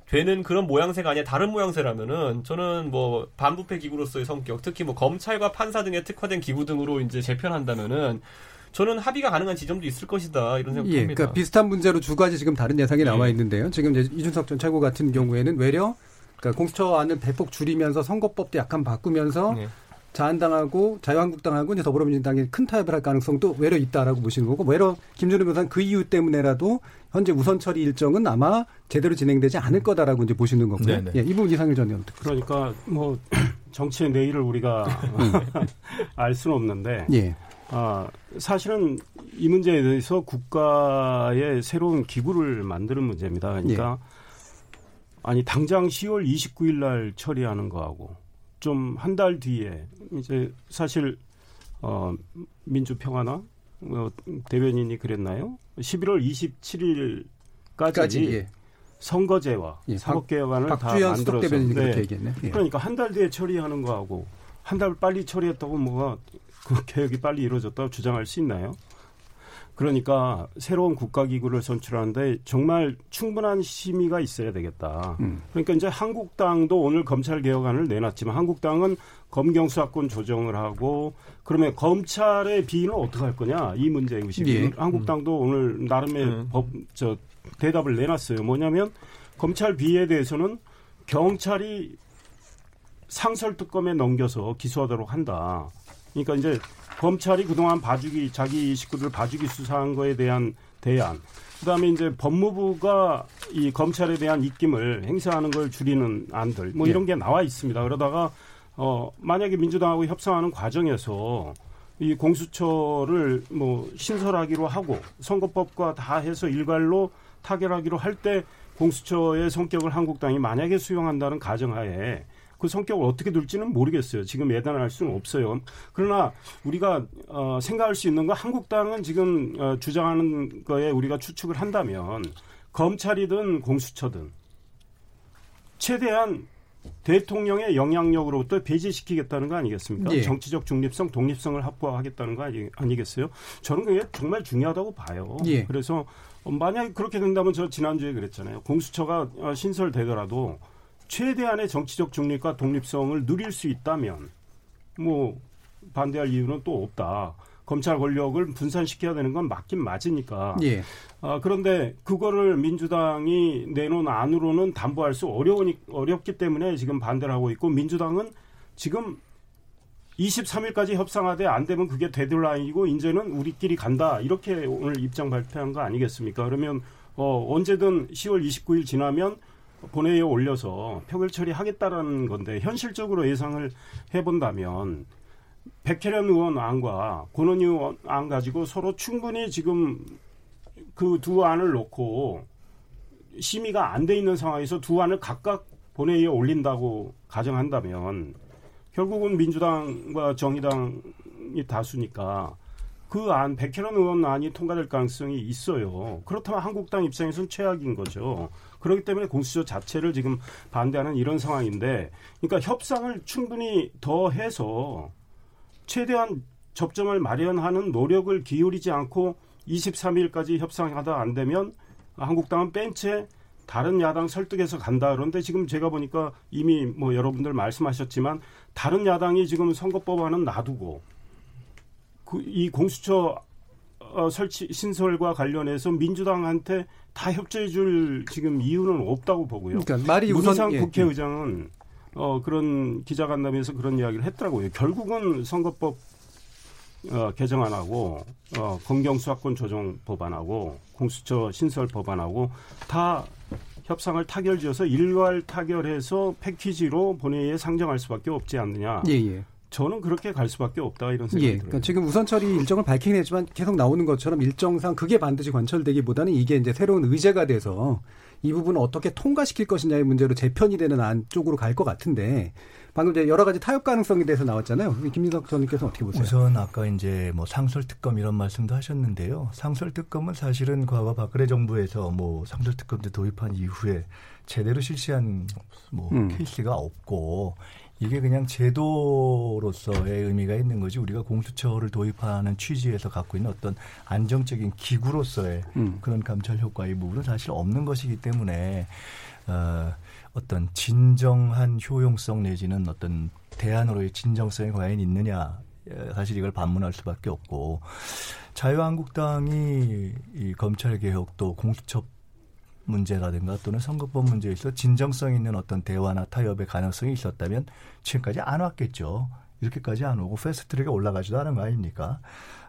되는 그런 모양새가 아니라 다른 모양새라면은 저는 뭐 반부패 기구로서의 성격, 특히 뭐 검찰과 판사 등에 특화된 기구 등으로 이제 재편한다면은 저는 합의가 가능한 지점도 있을 것이다 이런 생각입니다.
예, 그러니까 비슷한 문제로 두 가지 지금 다른 예상이 나와 예. 있는데요. 지금 이제 이준석 전 최고 같은 경우에는 외려 그러니까 공수처안을 대폭 줄이면서 선거법도 약간 바꾸면서 예. 자한당하고 자유한국당하고 이제 더불어민주당이 큰 타협을 할 가능성도 외려 있다라고 보시는 거고 외려 김준호 변호사는 그 이유 때문에라도 현재 우선 처리 일정은 아마 제대로 진행되지 않을 거다라고 이제 보시는 거고요. 네, 네. 예, 이 부분 이상일 전 의원
그러니까 뭐 정치의 내일을 우리가 알 수는 없는데 예. 아, 사실은 이 문제에 대해서 국가의 새로운 기구를 만드는 문제입니다. 그러니까 예. 아니 당장 10월 29일 날 처리하는 거하고 좀 한 달 뒤에 이제 사실 어 민주평화나 어, 대변인이 그랬나요? 11월 27일까지 예. 선거제와 예. 사법개혁안을 다 만들어서 네. 예. 그러니까 한 달 뒤에 처리하는 거하고 한 달 빨리 처리했다고 뭐가 그 개혁이 빨리 이루어졌다고 주장할 수 있나요? 그러니까 새로운 국가기구를 선출하는데 정말 충분한 심의가 있어야 되겠다. 음. 그러니까 이제 한국당도 오늘 검찰 개혁안을 내놨지만 한국당은 검경 수사권 조정을 하고 그러면 검찰의 비위는 어떻게 할 거냐 이 문제 의식. 예. 한국당도 음. 오늘 나름의 음. 법 저 대답을 내놨어요. 뭐냐면 검찰 비위에 대해서는 경찰이 상설 특검에 넘겨서 기소하도록 한다. 그러니까 이제 검찰이 그동안 봐주기 자기 식구들 봐주기 수사한 거에 대한 대안 그다음에 이제 법무부가 이 검찰에 대한 입김을 행사하는 걸 줄이는 안들 뭐 이런 게 나와 있습니다. 그러다가 어 만약에 민주당하고 협상하는 과정에서 이 공수처를 뭐 신설하기로 하고 선거법과 다 해서 일괄로 타결하기로 할 때 공수처의 성격을 한국당이 만약에 수용한다는 가정하에 그 성격을 어떻게 둘지는 모르겠어요. 지금 예단할 수는 없어요. 그러나 우리가 어, 생각할 수 있는 건 한국당은 지금 어, 주장하는 거에 우리가 추측을 한다면 검찰이든 공수처든 최대한 대통령의 영향력으로부터 배제시키겠다는 거 아니겠습니까? 예. 정치적 중립성, 독립성을 확보하겠다는 거 아니, 아니겠어요? 저는 그게 정말 중요하다고 봐요. 예. 그래서 만약에 그렇게 된다면 저 지난주에 그랬잖아요. 공수처가 어, 신설되더라도 최대한의 정치적 중립과 독립성을 누릴 수 있다면 뭐 반대할 이유는 또 없다. 검찰 권력을 분산시켜야 되는 건 맞긴 맞으니까. 예. 아, 그런데 그거를 민주당이 내놓은 안으로는 담보할 수 어려우니 어렵기 때문에 지금 반대를 하고 있고 민주당은 지금 23일까지 협상하되 안 되면 그게 데드라인이고 이제는 우리끼리 간다 이렇게 오늘 입장 발표한 거 아니겠습니까? 그러면 어 언제든 10월 29일 지나면 본회의에 올려서 표결 처리하겠다라는 건데 현실적으로 예상을 해본다면 백혜련 의원 안과 권은희 의원 안 가지고 서로 충분히 지금 그 두 안을 놓고 심의가 안 돼 있는 상황에서 두 안을 각각 본회의에 올린다고 가정한다면 결국은 민주당과 정의당이 다수니까 그 안, 백혜련 의원 안이 통과될 가능성이 있어요. 그렇다면 한국당 입장에서는 최악인 거죠. 그렇기 때문에 공수처 자체를 지금 반대하는 이런 상황인데, 그러니까 협상을 충분히 더 해서 최대한 접점을 마련하는 노력을 기울이지 않고 23일까지 협상하다 안 되면 한국당은 뺀채 다른 야당 설득해서 간다. 그런데 지금 제가 보니까 이미 뭐 여러분들 말씀하셨지만 다른 야당이 지금 선거법안은 놔두고 그 이 공수처 어, 설치 신설과 관련해서 민주당한테 다 협조해줄 지금 이유는 없다고 보고요. 그러니까 말이 우선 예. 국회의장은 어, 그런 기자간담회에서 그런 이야기를 했더라고요. 결국은 선거법 어, 개정안하고 어, 검경수사권 조정 법안하고 공수처 신설 법안하고 다 협상을 타결지어서 일괄 타결해서 패키지로 본회의에 상정할 수밖에 없지 않느냐. 예, 예. 저는 그렇게 갈 수밖에 없다 이런 생각이 예,
들어요. 그러니까 지금 우선 처리 일정을 밝히긴 했지만 계속 나오는 것처럼 일정상 그게 반드시 관철되기보다는 이게 이제 새로운 의제가 돼서 이 부분을 어떻게 통과시킬 것이냐의 문제로 재편이 되는 안 쪽으로 갈 것 같은데 방금 이제 여러 가지 타협 가능성에 대해서 나왔잖아요. 김민석 전님께서 어떻게 보세요?
우선 아까 이제 뭐 상설 특검 이런 말씀도 하셨는데요. 상설 특검은 사실은 과거 박근혜 정부에서 뭐 상설 특검도 도입한 이후에 제대로 실시한 뭐 음. 케이스가 없고 이게 그냥 제도로서의 의미가 있는 거지 우리가 공수처를 도입하는 취지에서 갖고 있는 어떤 안정적인 기구로서의 음. 그런 감찰 효과의 부분은 사실 없는 것이기 때문에 어, 어떤 진정한 효용성 내지는 어떤 대안으로의 진정성이 과연 있느냐 사실 이걸 반문할 수밖에 없고 자유한국당이 이 검찰 개혁도 공수처 문제라든가 또는 선거법 문제에 있어 진정성 있는 어떤 대화나 타협의 가능성이 있었다면 지금까지 안 왔겠죠. 이렇게까지 안 오고 패스트트랙에 올라가지도 않은 거 아닙니까?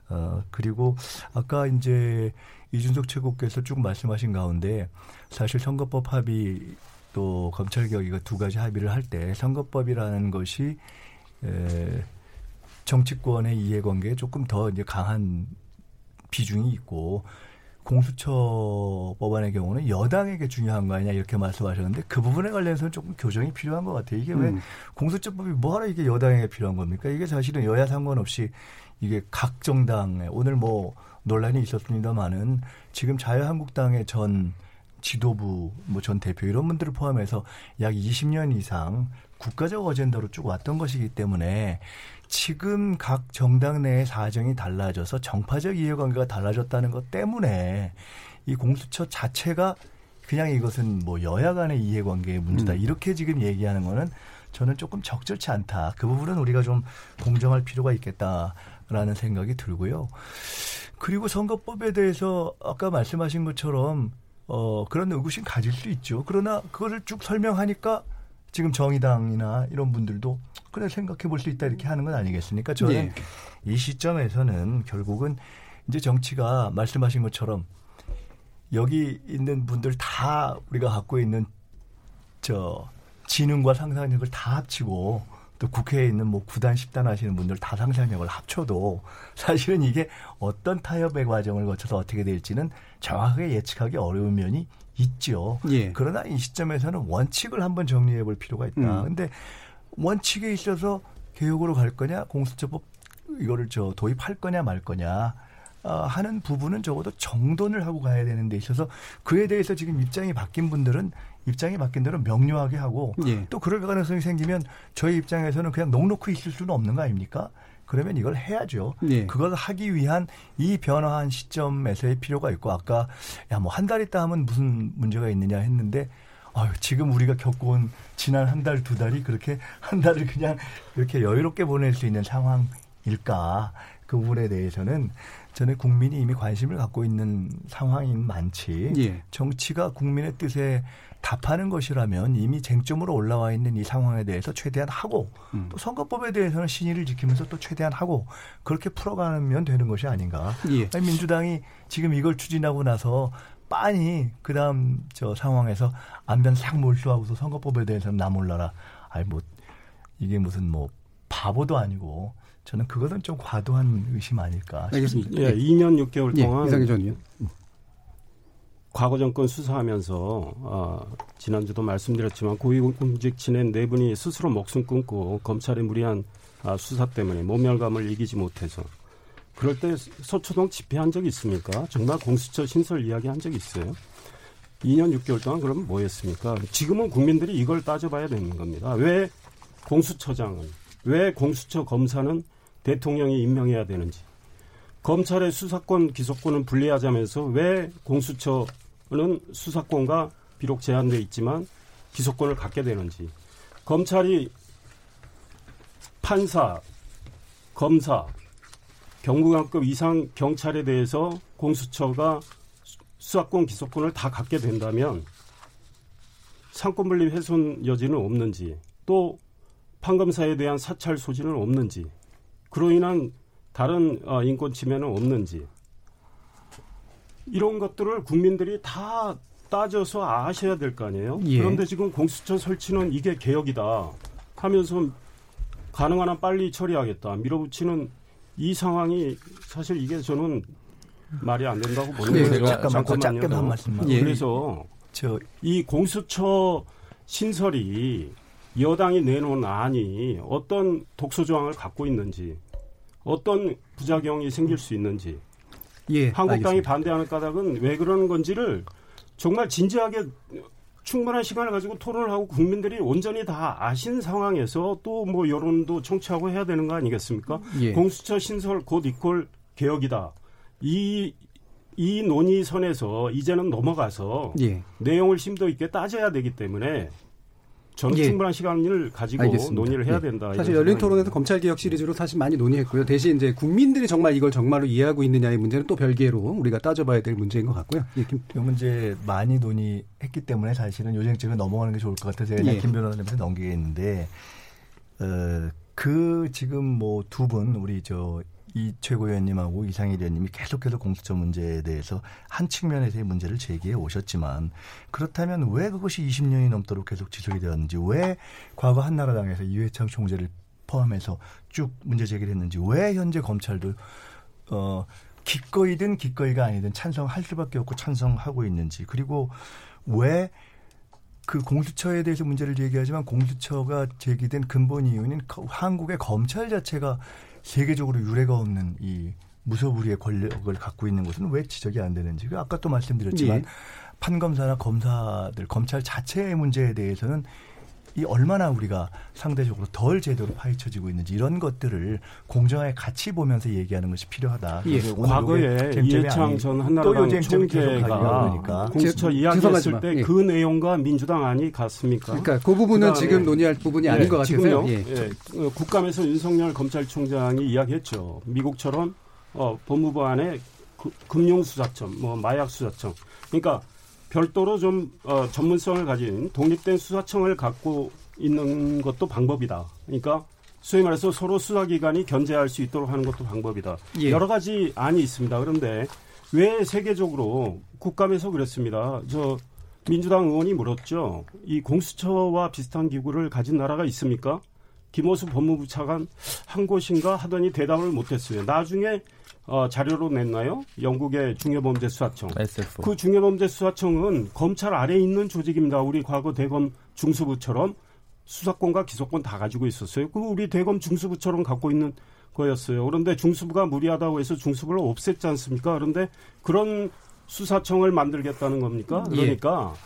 어, 그리고 아까 이제 이준석 최고께서 쭉 말씀하신 가운데 사실 선거법 합의 또 검찰 개혁 이거 두 가지 합의를 할 때 선거법이라는 것이 에, 정치권의 이해관계에 조금 더 이제 강한 비중이 있고 공수처 법안의 경우는 여당에게 중요한 거 아니냐 이렇게 말씀하셨는데 그 부분에 관련해서는 조금 교정이 필요한 것 같아요. 이게 음. 왜 공수처법이 뭐하러 이게 여당에게 필요한 겁니까? 이게 사실은 여야 상관없이 이게 각 정당에 오늘 뭐 논란이 있었습니다만은 지금 자유한국당의 전 지도부 뭐 전 대표 이런 분들을 포함해서 약 20년 이상 국가적 어젠다로 쭉 왔던 것이기 때문에 지금 각 정당 내의 사정이 달라져서 정파적 이해관계가 달라졌다는 것 때문에 이 공수처 자체가 그냥 이것은 뭐 여야 간의 이해관계의 문제다. 음. 이렇게 지금 얘기하는 거는 저는 조금 적절치 않다. 그 부분은 우리가 좀 공정할 필요가 있겠다라는 생각이 들고요. 그리고 선거법에 대해서 아까 말씀하신 것처럼 어 그런 의구심 가질 수 있죠. 그러나 그거를 쭉 설명하니까 지금 정의당이나 이런 분들도 그래 생각해 볼 수 있다 이렇게 하는 건 아니겠습니까? 저는 예. 이 시점에서는 결국은 이제 정치가 말씀하신 것처럼 여기 있는 분들 다 우리가 갖고 있는 저 지능과 상상력을 다 합치고 또 국회에 있는 뭐 9단, 10단 하시는 분들 다 상상력을 합쳐도 사실은 이게 어떤 타협의 과정을 거쳐서 어떻게 될지는 정확하게 예측하기 어려운 면이 있죠. 예. 그러나 이 시점에서는 원칙을 한번 정리해 볼 필요가 있다. 음. 근데 원칙에 있어서 개혁으로 갈 거냐, 공수처법 이거를 저 도입할 거냐 말 거냐 어, 하는 부분은 적어도 정돈을 하고 가야 되는 데 있어서 그에 대해서 지금 입장이 바뀐 분들은 입장이 바뀐 대로 명료하게 하고 예. 또 그럴 가능성이 생기면 저희 입장에서는 그냥 넉넉히 있을 수는 없는 거 아닙니까? 그러면 이걸 해야죠. 예. 그걸 하기 위한 이 변화한 시점에서의 필요가 있고 아까 야 뭐 한 달 있다 하면 무슨 문제가 있느냐 했는데 아유, 지금 우리가 겪어온 지난 한 달, 두 달이 그렇게 한 달을 그냥 그렇게 여유롭게 보낼 수 있는 상황일까? 그 부분에 대해서는 저는 국민이 이미 관심을 갖고 있는 상황인 많지. 예. 정치가 국민의 뜻에 답하는 것이라면 이미 쟁점으로 올라와 있는 이 상황에 대해서 최대한 하고 음. 또 선거법에 대해서는 신의를 지키면서 또 최대한 하고 그렇게 풀어가면 되는 것이 아닌가. 예. 아니, 민주당이 지금 이걸 추진하고 나서 빤히 그다음 저 상황에서 안변 싹 몰수하고서 선거법에 대해서는 나 몰라라. 아니 뭐 이게 무슨 뭐 바보도 아니고 저는 그것은 좀 과도한 의심 아닐까.
알겠습니다. 예, 2년 6개월 동안 예, 이상희 전 과거 정권 수사하면서 어, 지난주도 말씀드렸지만 고위공직 지낸 네 분이 스스로 목숨 끊고 검찰의 무리한 아, 수사 때문에 모멸감을 이기지 못해서 그럴 때 서초동 집회한 적이 있습니까? 정말 공수처 신설 이야기 한 적이 있어요? 2년 6개월 동안 그러면 뭐 했습니까? 지금은 국민들이 이걸 따져봐야 되는 겁니다. 왜 공수처장은, 왜 공수처 검사는 대통령이 임명해야 되는지, 검찰의 수사권, 기소권은 분리하자면서 왜 공수처 는 수사권과 비록 제한돼 있지만 기소권을 갖게 되는지, 검찰이 판사, 검사, 경무관급 이상 경찰에 대해서 공수처가 수사권, 기소권을 다 갖게 된다면 상권분리 훼손 여지는 없는지 또 판검사에 대한 사찰 소지는 없는지 그로 인한 다른 어, 인권 침해는 없는지 이런 것들을 국민들이 다 따져서 아셔야 될 거 아니에요. 예. 그런데 지금 공수처 설치는 이게 개혁이다 하면서 가능한 한 빨리 처리하겠다 밀어붙이는 이 상황이 사실 이게 저는 말이 안 된다고 보는 네, 거예요.
잠깐만, 그 잠깐만요. 한 말씀만.
예. 그래서 저 이 공수처 신설이 여당이 내놓은 안이 어떤 독소 조항을 갖고 있는지 어떤 부작용이 생길 수 있는지 예, 한국당이 알겠습니다. 반대하는 까닭은 왜 그러는 건지를 정말 진지하게 충분한 시간을 가지고 토론을 하고 국민들이 온전히 다 아신 상황에서 또 뭐 여론도 청취하고 해야 되는 거 아니겠습니까? 예. 공수처 신설 곧 이퀄 개혁이다. 이, 이 논의선에서 이제는 넘어가서 예. 내용을 심도 있게 따져야 되기 때문에 저는 예. 충분한 시간을 가지고 알겠습니다. 논의를 해야 예. 된다.
사실 열린 토론에서 검찰 개혁 시리즈로 사실 많이 논의했고요. 대신 이제 국민들이 정말 이걸 정말로 이해하고 있느냐의 문제는 또 별개로 우리가 따져봐야 될 문제인 것 같고요.
예, 김. 이 문제 많이 논의했기 때문에 사실은 요정책을 넘어가는 게 좋을 것 같아서 그냥 예. 김 변호사님한테 넘기겠는데 어, 그 지금 뭐 두 분 우리 저 이 최고위원님하고 이상일 의원님이 계속해서 공수처 문제에 대해서 한 측면에서의 문제를 제기해 오셨지만 그렇다면 왜 그것이 20년이 넘도록 계속 지속이 되었는지 왜 과거 한나라당에서 이회창 총재를 포함해서 쭉 문제 제기를 했는지 왜 현재 검찰도 어 기꺼이든 기꺼이가 아니든 찬성할 수밖에 없고 찬성하고 있는지 그리고 왜 그 공수처에 대해서 문제를 제기하지만 공수처가 제기된 근본 이유는 한국의 검찰 자체가 세계적으로 유례가 없는 이 무소불위의 권력을 갖고 있는 것은 왜 지적이 안 되는지 아까 또 말씀드렸지만 예. 판검사나 검사들 검찰 자체의 문제에 대해서는 이 얼마나 우리가 상대적으로 덜 제대로 파헤쳐지고 있는지 이런 것들을 공정하게 같이 보면서 얘기하는 것이 필요하다.
예. 과거에 이해창 전 한나라당 총재가 공수처 이야기했을 때그 예. 그 내용과 민주당 안이 같습니까?
그러니까 그 부분은 지금 논의할 부분이 예. 아닌 것 같아서요.
예. 예. 국감에서 윤석열 검찰총장이 이야기했죠. 미국처럼 어, 법무부 안에 그, 금융수사청, 뭐 마약수사청. 그러니까 별도로 좀 어, 전문성을 가진 독립된 수사청을 갖고 있는 것도 방법이다. 그러니까 소위 말해서 서로 수사기관이 견제할 수 있도록 하는 것도 방법이다. 예. 여러 가지 안이 있습니다. 그런데 왜 세계적으로 국감에서 그랬습니다. 저 민주당 의원이 물었죠. 이 공수처와 비슷한 기구를 가진 나라가 있습니까? 김호수 법무부 차관 한 곳인가 하더니 대답을 못했어요. 나중에 어, 자료로 냈나요? 영국의 중요범죄수사청. SF. 그 중요범죄수사청은 검찰 아래에 있는 조직입니다. 우리 과거 대검 중수부처럼 수사권과 기소권 다 가지고 있었어요. 그 우리 대검 중수부처럼 갖고 있는 거였어요. 그런데 중수부가 무리하다고 해서 중수부를 없앴지 않습니까? 그런데 그런 수사청을 만들겠다는 겁니까? 예. 그러니까 예.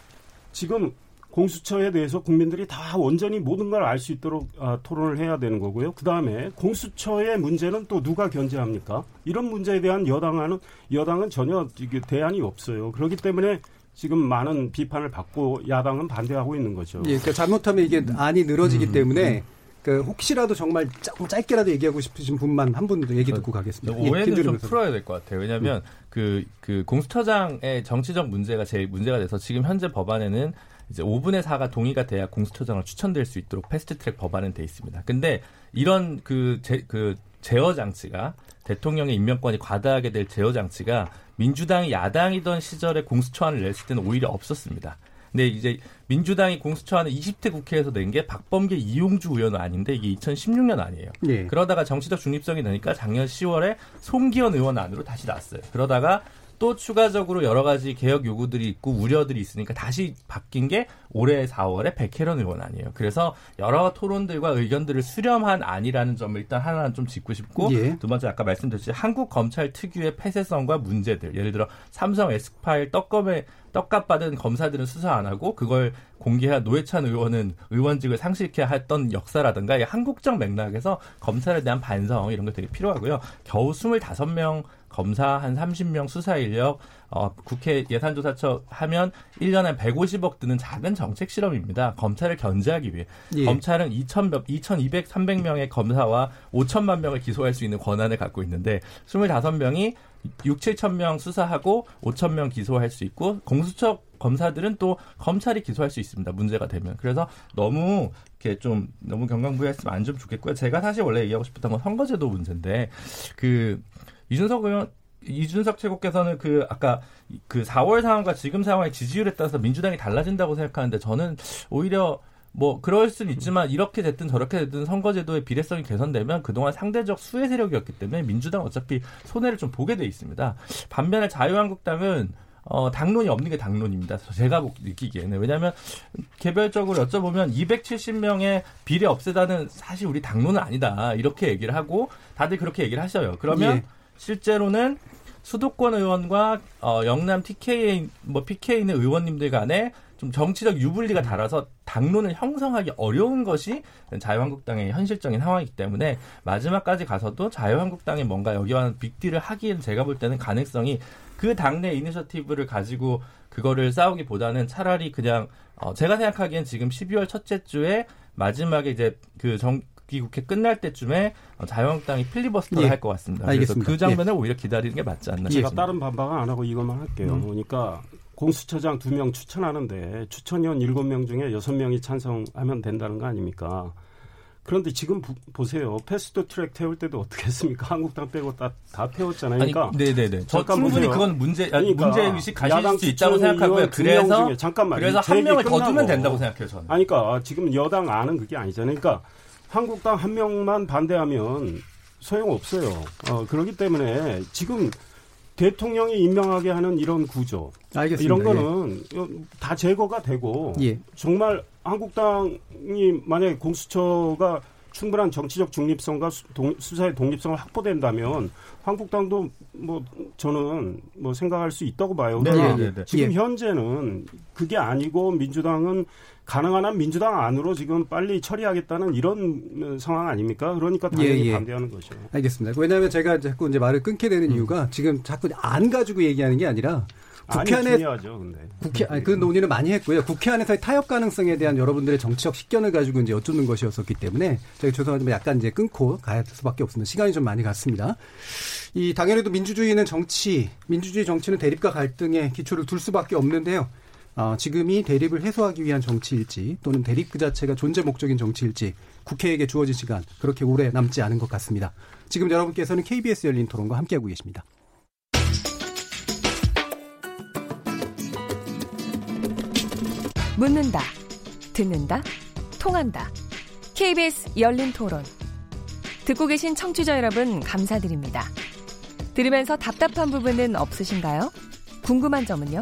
지금 공수처에 대해서 국민들이 다 온전히 모든 걸 알 수 있도록 아, 토론을 해야 되는 거고요. 그 다음에 공수처의 문제는 또 누가 견제합니까? 이런 문제에 대한 여당은 여당은 전혀 이게 대안이 없어요. 그렇기 때문에 지금 많은 비판을 받고 야당은 반대하고 있는 거죠.
예, 그러니까 잘못하면 이게 안이 늘어지기 음, 때문에 음. 그 혹시라도 정말 짧게라도 얘기하고 싶으신 분만 한 분도 얘기 듣고 가겠습니다.
오해는 예, 좀 풀어야 될 것 같아요. 왜냐하면 그그 음. 그 공수처장의 정치적 문제가 제일 문제가 돼서 지금 현재 법안에는 이제 5분의 4가 동의가 돼야 공수처장을 추천될 수 있도록 패스트트랙 법안은 돼 있습니다. 근데 이런 그, 제, 그 제어 장치가 대통령의 임명권이 과다하게 될 제어 장치가 민주당이 야당이던 시절에 공수처안을 냈을 때는 오히려 없었습니다. 근데 이제 민주당이 공수처안을 20대 국회에서 낸 게 박범계 이용주 의원은 아닌데 이게 2016년 아니에요. 네. 그러다가 정치적 중립성이 되니까 작년 10월에 송기현 의원 안으로 다시 났어요. 그러다가 또 추가적으로 여러 가지 개혁 요구들이 있고 우려들이 있으니까 다시 바뀐 게 올해 4월에 백혜련 의원 아니에요. 그래서 여러 토론들과 의견들을 수렴한 안이라는 점을 일단 하나는 좀 짚고 싶고 예. 두 번째 아까 말씀드렸듯이 한국 검찰 특유의 폐쇄성과 문제들 예를 들어 삼성 에스파일 떡검에 떡값 받은 검사들은 수사 안 하고 그걸 공개한 노회찬 의원은 의원직을 상실케 했던 역사라든가 한국적 맥락에서 검찰에 대한 반성 이런 것 되게 필요하고요. 겨우 25명 검사 한 30명 수사 인력, 어, 국회 예산조사처 하면 1년에 150억 드는 작은 정책 실험입니다. 검찰을 견제하기 위해. 예. 검찰은 2,000, 2,200, 300명의 검사와 5천만 명을 기소할 수 있는 권한을 갖고 있는데 25명이 6, 7천 명 수사하고 5천 명 기소할 수 있고 공수처 검사들은 또 검찰이 기소할 수 있습니다. 문제가 되면. 그래서 너무 이렇게 좀 너무 경강부여했으면 안 좀 좋겠고요. 제가 사실 원래 얘기하고 싶었던 건 선거제도 문제인데 그 이준석 의원 이준석 최고께서는 그 아까 그 4월 상황과 지금 상황의 지지율에 따라서 민주당이 달라진다고 생각하는데 저는 오히려 뭐 그럴 수는 있지만 이렇게 됐든 저렇게 됐든 선거제도의 비례성이 개선되면 그동안 상대적 수혜 세력이었기 때문에 민주당 어차피 손해를 좀 보게 돼 있습니다. 반면에 자유한국당은 어, 당론이 없는 게 당론입니다. 제가 느끼기에는. 왜냐하면 개별적으로 여쭤보면 270명의 비례 없애다는 사실 우리 당론은 아니다. 이렇게 얘기를 하고 다들 그렇게 얘기를 하셔요. 그러면 예. 실제로는 수도권 의원과 어, 영남 TK 뭐 PK 있는 의원님들 간에 좀 정치적 유불리가 달아서 당론을 형성하기 어려운 것이 자유한국당의 현실적인 상황이기 때문에 마지막까지 가서도 자유한국당이 뭔가 여기와 빅딜을 하기엔 제가 볼 때는 가능성이 그 당내 이니셔티브를 가지고 그거를 싸우기보다는 차라리 그냥 어 제가 생각하기엔 지금 12월 첫째 주에 마지막에 이제 그 정기 국회 끝날 때쯤에 어, 자유한국당이 필리버스터를 예. 할것 같습니다. 알겠습니다. 그래서 그 장면을 예. 오히려 기다리는 게 맞지 않나
제가 다른 반박은 안 하고 이것만 할게요. 음. 그러니까 공수처장 두 명 추천하는데 추천위원 일곱 명 중에 여섯 명이 찬성하면 된다는 거 아닙니까? 그런데 지금 부, 보세요. 패스트 트랙 태울 때도 어떻게 했습니까? 한국당 빼고 다, 다 태웠잖아요. 그러니까
아니, 네네네. 저 충분히 보세요. 그건 문제 그러니까 문제 의식 가실 수 있다고 생각하고요. 그래서 중에, 잠깐만 그래서 한 명을 더 두면 된다고 생각해요. 저는.
아니, 그러니까 지금 여당 안은 그게 아니잖아요. 그러니까 한국당 한 명만 반대하면 소용 없어요. 어, 그렇기 때문에 지금 대통령이 임명하게 하는 이런 구조 알겠습니다. 이런 거는 예. 다 제거가 되고 예. 정말 한국당이 만약에 공수처가 충분한 정치적 중립성과 수사의 독립성을 확보된다면 한국당도 뭐 저는 뭐 생각할 수 있다고 봐요. 네, 네, 네, 네. 지금 예. 현재는 그게 아니고 민주당은 가능한 한 민주당 안으로 지금 빨리 처리하겠다는 이런 상황 아닙니까? 그러니까 당연히 예, 예. 반대하는 거죠.
알겠습니다. 왜냐하면 제가 자꾸 이제 말을 끊게 되는 음. 이유가 지금 자꾸 안 가지고 얘기하는 게 아니라
국회 안에 중요하죠, 근데.
국회 아니 그 논의는 많이 했고요. 국회 안에서의 타협 가능성에 대한 여러분들의 정치적 식견을 가지고 이제 여쭙는 것이었었기 때문에 제가 죄송하지만 약간 이제 끊고 가야 될 수밖에 없습니다. 시간이 좀 많이 갔습니다. 이 당연히도 민주주의는 정치, 민주주의 정치는 대립과 갈등에 기초를 둘 수밖에 없는데요. 어, 지금이 대립을 해소하기 위한 정치일지 또는 대립 그 자체가 존재 목적인 정치일지 국회에게 주어진 시간 그렇게 오래 남지 않은 것 같습니다. 지금 여러분께서는 KBS 열린 토론과 함께하고 계십니다.
묻는다, 듣는다, 통한다. KBS 열린 토론. 듣고 계신 청취자 여러분, 감사드립니다. 들으면서 답답한 부분은 없으신가요? 궁금한 점은요?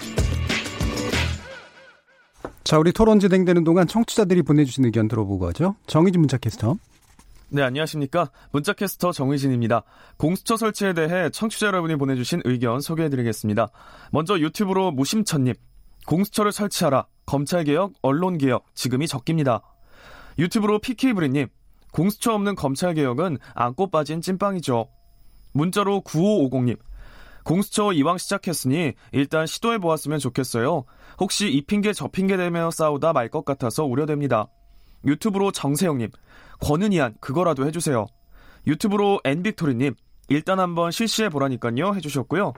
자, 우리 토론 진행되는 동안 청취자들이 보내주신 의견 들어보고 하죠. 정의진 문자캐스터.
네, 안녕하십니까. 문자캐스터 정의진입니다. 공수처 설치에 대해 청취자 여러분이 보내주신 의견 소개해드리겠습니다. 먼저 유튜브로 무심천님. 공수처를 설치하라. 검찰개혁, 언론개혁, 지금이 적깁니다. 유튜브로 PK브리님. 공수처 없는 검찰개혁은 안고 빠진 찐빵이죠. 문자로 9550님. 공수처 이왕 시작했으니 일단 시도해 보았으면 좋겠어요. 혹시 이 핑계 저 핑계 대며 싸우다 말 것 같아서 우려됩니다. 유튜브로 정세영님, 권은이한 그거라도 해주세요. 유튜브로 엔빅토리님, 일단 한번 실시해 보라니까요 해주셨고요.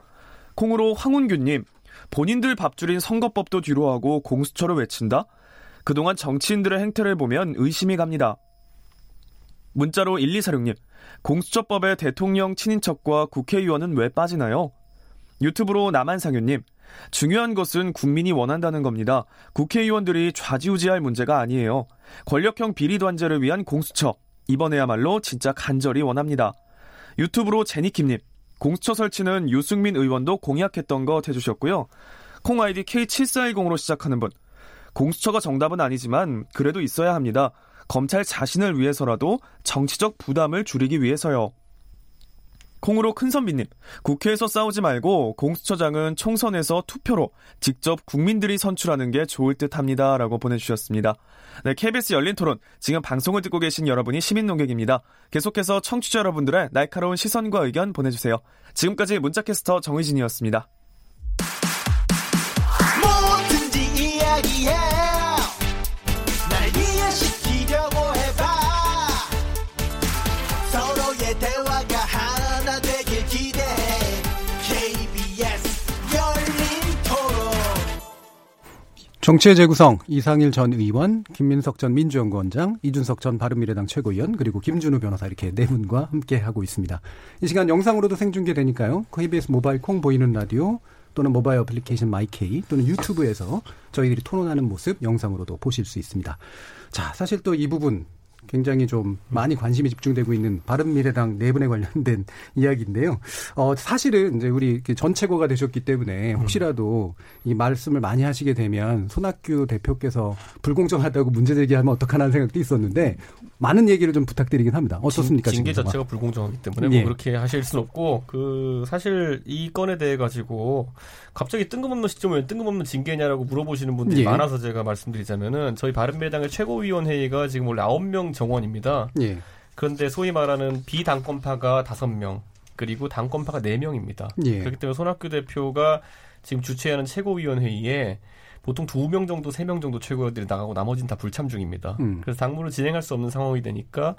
콩으로 황운규님, 본인들 밥줄인 선거법도 뒤로 하고 공수처를 외친다? 그동안 정치인들의 행태를 보면 의심이 갑니다. 문자로 1246님, 공수처법에 대통령 친인척과 국회의원은 왜 빠지나요? 유튜브로 남한상윤님, 중요한 것은 국민이 원한다는 겁니다. 국회의원들이 좌지우지할 문제가 아니에요. 권력형 비리단제를 위한 공수처. 이번에야말로 진짜 간절히 원합니다. 유튜브로 제니킴님, 공수처 설치는 유승민 의원도 공약했던 것 해주셨고요. 콩 아이디 K7410으로 시작하는 분. 공수처가 정답은 아니지만 그래도 있어야 합니다. 검찰 자신을 위해서라도 정치적 부담을 줄이기 위해서요. 콩으로 큰선비님, 국회에서 싸우지 말고 공수처장은 총선에서 투표로 직접 국민들이 선출하는 게 좋을 듯 합니다. 라고 보내주셨습니다. 네, KBS 열린 토론. 지금 방송을 듣고 계신 여러분이 시민 농객입니다. 계속해서 청취자 여러분들의 날카로운 시선과 의견 보내주세요. 지금까지 문자캐스터 정의진이었습니다.
정치의 재구성 이상일 전 의원, 김민석 전 민주연구원장, 이준석 전 바른미래당 최고위원 그리고 김준우 변호사 이렇게 네 분과 함께 하고 있습니다. 이 시간 영상으로도 생중계되니까요. KBS 모바일 콩 보이는 라디오 또는 모바일 어플리케이션 마이케이 또는 유튜브에서 저희들이 토론하는 모습 영상으로도 보실 수 있습니다. 자, 사실 또 이 부분 굉장히 좀 많이 관심이 집중되고 있는 바른미래당 내분에 관련된 이야기인데요. 어, 사실은 이제 우리 전 최고가 되셨기 때문에 혹시라도 이 말씀을 많이 하시게 되면 손학규 대표께서 불공정하다고 문제 제기하면 어떡하나 하는 생각도 있었는데 많은 얘기를 좀 부탁드리긴 합니다. 어떻습니까?
징, 계 자체가 불공정하기 때문에 예. 뭐 그렇게 하실 수는 없고 그 사실 이 건에 대해 가지고 갑자기 뜬금없는 시점에 뜬금없는 징계냐라고 물어보시는 분들이 예. 많아서 제가 말씀드리자면은 저희 바른미래당의 최고위원회의가 지금 원래 9명 정원입니다. 예. 그런데 소위 말하는 비당권파가 5명 그리고 당권파가 4명입니다. 예. 그렇기 때문에 손학규 대표가 지금 주최하는 최고위원회의에 보통 두 명 정도, 세 명 정도 최고위원들이 나가고 나머지는 다 불참 중입니다. 음. 그래서 당무를 진행할 수 없는 상황이 되니까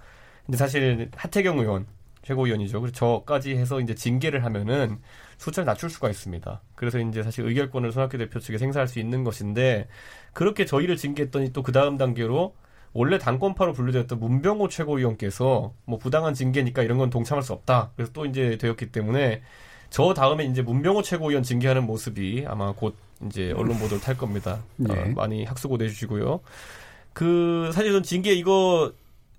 근데 사실 하태경 의원 최고위원이죠. 그래서 저까지 해서 이제 징계를 하면은 숫자를 낮출 수가 있습니다. 그래서 이제 사실 의결권을 손학규 대표 측에 생사할 수 있는 것인데 그렇게 저희를 징계했더니 또 그 다음 단계로 원래 당권파로 분류되었던 문병호 최고위원께서 뭐 부당한 징계니까 이런 건 동참할 수 없다. 그래서 또 이제 되었기 때문에 저 다음에 이제 문병호 최고위원 징계하는 모습이 아마 곧 이제 언론 보도를 탈 겁니다. 네. 어, 많이 학수고 내주시고요. 그 사실 은 징계 이거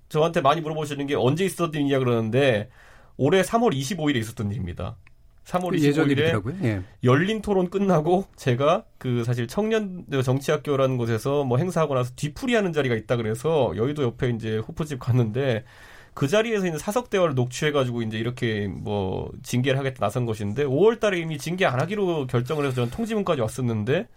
저한테 많이 물어보시는 게 언제 있었던 일이냐 그러는데 올해 3월 25일에 있었던 일입니다. 3월 25일에 예. 열린 토론 끝나고 제가 그 사실 청년 정치학교라는 곳에서 뭐 행사하고 나서 뒤풀이하는 자리가 있다 그래서 여의도 옆에 이제 호프집 갔는데 그 자리에서 이제 사석 대화를 녹취해가지고 이제 이렇게 뭐 징계를 하겠다 나선 것인데 5월 달에 이미 징계 안 하기로 결정을 해서 저는 통지문까지 왔었는데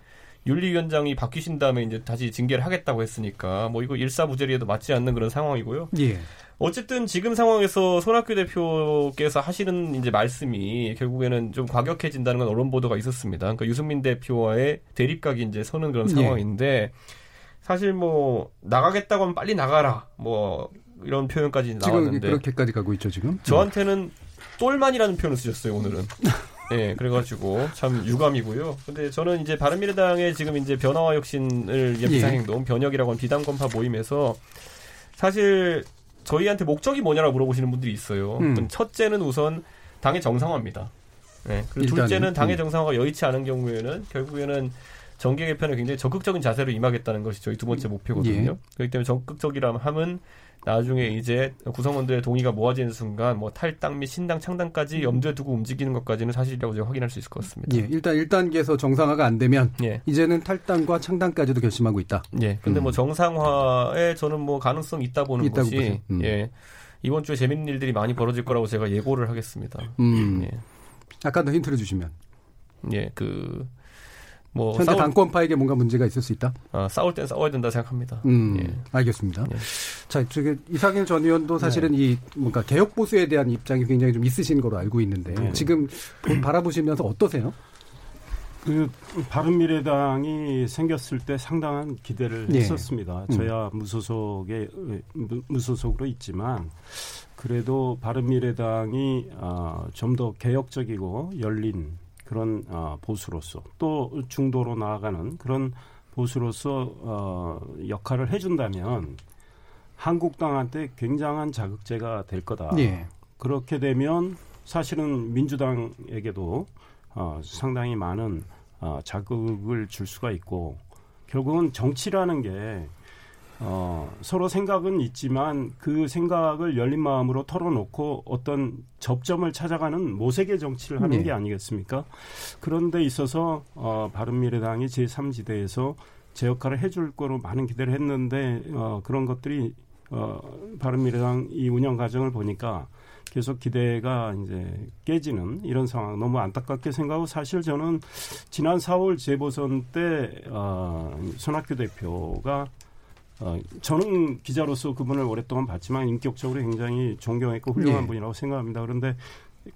윤리위원장이 바뀌신 다음에 이제 다시 징계를 하겠다고 했으니까 뭐 이거 일사부재리에도 맞지 않는 그런 상황이고요. 예. 어쨌든 지금 상황에서 손학규 대표께서 하시는 이제 말씀이 결국에는 좀 과격해진다는 건 언론 보도가 있었습니다. 그러니까 유승민 대표와의 대립각이 이제 서는 그런 예. 상황인데 사실 뭐 나가겠다고 하면 빨리 나가라. 뭐 이런 표현까지 나왔는데
지금 그렇게까지 가고 있죠 지금.
저한테는 똘만이라는 표현을 쓰셨어요 오늘은. 예, 그래가지고 참 유감이고요. 근데 저는 이제 바른미래당의 지금 이제 변화와 혁신을 위한 예. 비상행동, 변혁이라고 하는 비당권파 모임에서 사실 저희한테 목적이 뭐냐라고 물어보시는 분들이 있어요. 음. 첫째는 우선 당의 정상화입니다. 네. 그리고 둘째는 당의 음. 정상화가 여의치 않은 경우에는 결국에는 정계 개편에 굉장히 적극적인 자세로 임하겠다는 것이 저희 두 번째 목표거든요. 예. 그렇기 때문에 적극적이라면 함은 나중에 이제 구성원들의 동의가 모아지는 순간 뭐 탈당 및 신당 창당까지 염두에 두고 움직이는 것까지는 사실이라고 제가 확인할 수 있을 것 같습니다.
예, 일단 1단계에서 정상화가 안 되면 예. 이제는 탈당과 창당까지도 결심하고 있다.
예. 근데 뭐 음. 뭐 정상화에 저는 뭐 가능성 있다 보는 있다고 것이 음. 예. 이번 주에 재밌는 일들이 많이 벌어질 거라고 제가 예고를 하겠습니다. 음. 예.
약간 더 힌트를 주시면.
예, 그
뭐 현재 싸울, 당권파에게 뭔가 문제가 있을 수 있다.
아, 싸울 땐 싸워야 된다 생각합니다.
음, 예. 알겠습니다. 예. 자, 저기 이상일 전 의원도 사실은 네. 이 뭔가 개혁 보수에 대한 입장이 굉장히 좀 있으신 걸로 알고 있는데 네. 지금 바라보시면서 어떠세요?
그 바른미래당이 생겼을 때 상당한 기대를 예. 했었습니다. 음. 저야 무소속에 무소속으로 있지만 그래도 바른미래당이 어, 좀 더 개혁적이고 열린 그런 어, 보수로서 또 중도로 나아가는 그런 보수로서 어, 역할을 해준다면 한국당한테 굉장한 자극제가 될 거다. 예. 그렇게 되면 사실은 민주당에게도 어, 상당히 많은 어, 자극을 줄 수가 있고 결국은 정치라는 게 어, 서로 생각은 있지만 그 생각을 열린 마음으로 털어놓고 어떤 접점을 찾아가는 모세계 정치를 하는 네. 게 아니겠습니까? 그런데 있어서 어, 바른미래당이 제3지대에서 제 역할을 해줄 거로 많은 기대를 했는데 어, 그런 것들이 어, 바른미래당 이 운영 과정을 보니까 계속 기대가 이제 깨지는 이런 상황 너무 안타깝게 생각하고 사실 저는 지난 4월 재보선 때 어, 손학규 대표가 어, 저는 기자로서 그분을 오랫동안 봤지만 인격적으로 굉장히 존경했고 훌륭한 네. 분이라고 생각합니다. 그런데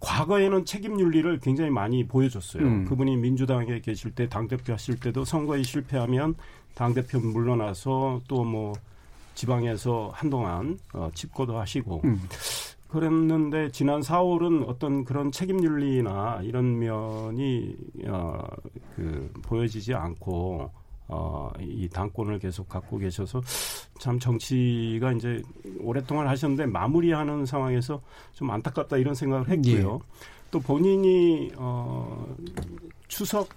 과거에는 책임 윤리를 굉장히 많이 보여줬어요. 음. 그분이 민주당에 계실 때 당대표 하실 때도 선거에 실패하면 당대표 물러나서 또 뭐 지방에서 한동안 어, 집고도 하시고 음. 그랬는데 지난 4월은 어떤 그런 책임 윤리나 이런 면이 어, 그 보여지지 않고 어, 이 당권을 계속 갖고 계셔서 참 정치가 이제 오랫동안 하셨는데 마무리하는 상황에서 좀 안타깝다 이런 생각을 했고요. 예. 또 본인이 어, 추석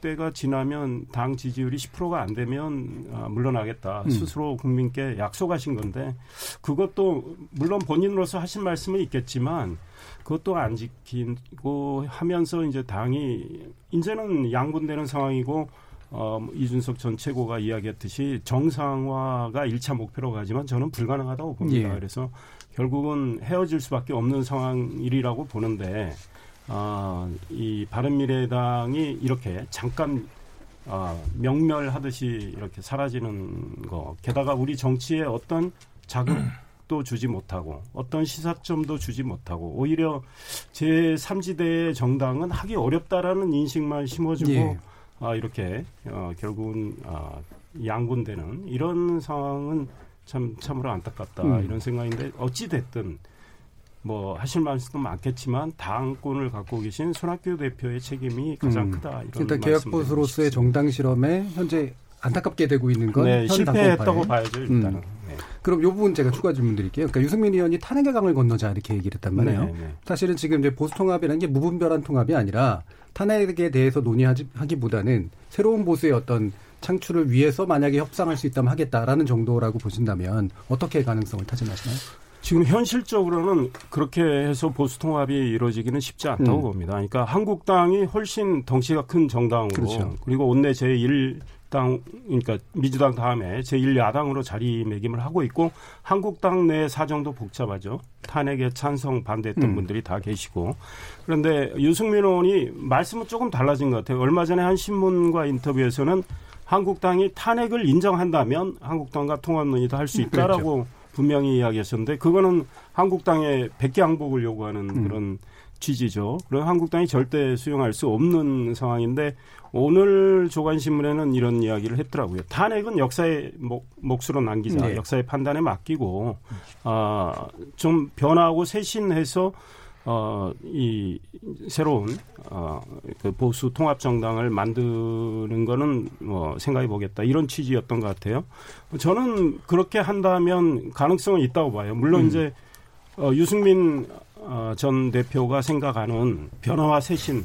때가 지나면 당 지지율이 10%가 안 되면 아, 물러나겠다 음. 스스로 국민께 약속하신 건데 그것도 물론 본인으로서 하신 말씀은 있겠지만 그것도 안 지키고 하면서 이제 당이 이제는 양분되는 상황이고 어, 뭐 이준석 전 최고가 이야기했듯이 정상화가 1차 목표로 가지만 저는 불가능하다고 봅니다. 예. 그래서 결국은 헤어질 수밖에 없는 상황이라고 보는데 아, 이 바른미래당이 이렇게 잠깐 아, 명멸하듯이 이렇게 사라지는 거. 게다가 우리 정치에 어떤 자극도 주지 못하고 어떤 시사점도 주지 못하고 오히려 제3지대의 정당은 하기 어렵다라는 인식만 심어주고 예. 아, 이렇게 어, 결국은 아, 양분되는 이런 상황은 참 참으로 안타깝다 음. 이런 생각인데 어찌 됐든 뭐 하실 말씀도 많겠지만 당권을 갖고 계신 손학규 대표의 책임이 가장 음. 크다. 이런
일단 개혁보수로서의 정당 실험에 현재 안타깝게 되고 있는 건
네, 실패했다고 봐야죠 일단은. 음. 네.
그럼 이 부분 제가 추가 질문 드릴게요. 그러니까 유승민 의원이 탄핵의 강을 건너자 이렇게 얘기를 했단 말이에요. 네, 네. 사실은 지금 이제 보수 통합이라는 게 무분별한 통합이 아니라 탄핵에 대해서 논의하기보다는 새로운 보수의 어떤 창출을 위해서 만약에 협상할 수 있다면 하겠다라는 정도라고 보신다면 어떻게 가능성을 타진하시나요?
지금 현실적으로는 그렇게 해서 보수 통합이 이루어지기는 쉽지 않다고 음. 봅니다. 그러니까 한국당이 훨씬 덩치가 큰 정당으로 그렇죠. 그리고 온내 제1 당 그러니까 민주당 다음에 제1야당으로 자리매김을 하고 있고 한국당 내 사정도 복잡하죠. 탄핵에 찬성 반대했던 음. 분들이 다 계시고 그런데 유승민 의원이 말씀은 조금 달라진 것 같아요. 얼마 전에 한 신문과 인터뷰에서는 한국당이 탄핵을 인정한다면 한국당과 통합 논의도 할 수 있다라고 그렇죠. 분명히 이야기하셨는데 그거는 한국당의 백기항복을 요구하는 음. 그런 취지죠. 그런 한국당이 절대 수용할 수 없는 상황인데 오늘 조간신문에는 이런 이야기를 했더라고요. 탄핵은 역사의 목, 몫으로 남기자. 네. 역사의 판단에 맡기고 아, 좀 변화하고 쇄신해서 어, 이 새로운 어, 그 보수 통합 정당을 만드는 거는 뭐 생각해 보겠다 이런 취지였던 것 같아요. 저는 그렇게 한다면 가능성은 있다고 봐요. 물론 음. 이제 어, 유승민 어, 전 대표가 생각하는 변화와 쇄신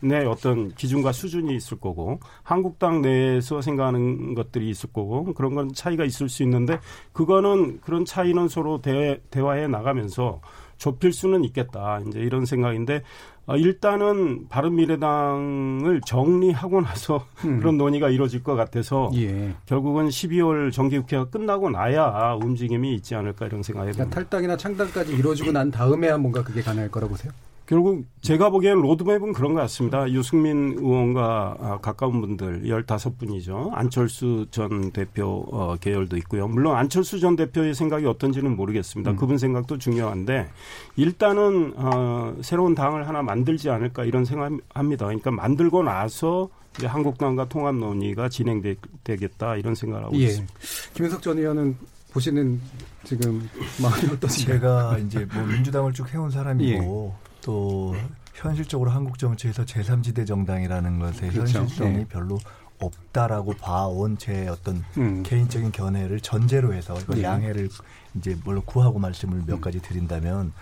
내 어떤 기준과 수준이 있을 거고 한국당 내에서 생각하는 것들이 있을 거고 그런 건 차이가 있을 수 있는데 그거는 그런 차이는 서로 대, 대화해 나가면서 좁힐 수는 있겠다. 이제 이런 생각인데 어, 일단은 바른미래당을 정리하고 나서 음. 그런 논의가 이루어질 것 같아서 예. 결국은 12월 정기국회가 끝나고 나야 움직임이 있지 않을까 이런 생각이 듭니다.
그러니까 탈당이나 창당까지 이루어지고 난 다음에야 뭔가 그게 가능할 거라고 보세요?
결국 제가 보기엔 로드맵은 그런 것 같습니다. 유승민 의원과 아, 가까운 분들 15분이죠. 안철수 전 대표 어, 계열도 있고요. 물론 안철수 전 대표의 생각이 어떤지는 모르겠습니다. 음. 그분 생각도 중요한데 일단은 어, 새로운 당을 하나 만들지 않을까 이런 생각합니다. 그러니까 만들고 나서 이제 한국당과 통합 논의가 진행되겠다 이런 생각을 하고 예. 있습니다.
김현석 전 의원은 보시는 지금 마음이 어떠신가요?
제가 이제 뭐 민주당을 쭉 해온 사람이고 예. 또 현실적으로 한국 정치에서 제3지대 정당이라는 것의 그렇죠. 현실성이 네. 별로 없다라고 봐온 제 어떤 음. 개인적인 견해를 전제로 해서 네. 양해를 이제 물론 구하고 말씀을 몇 음. 가지 드린다면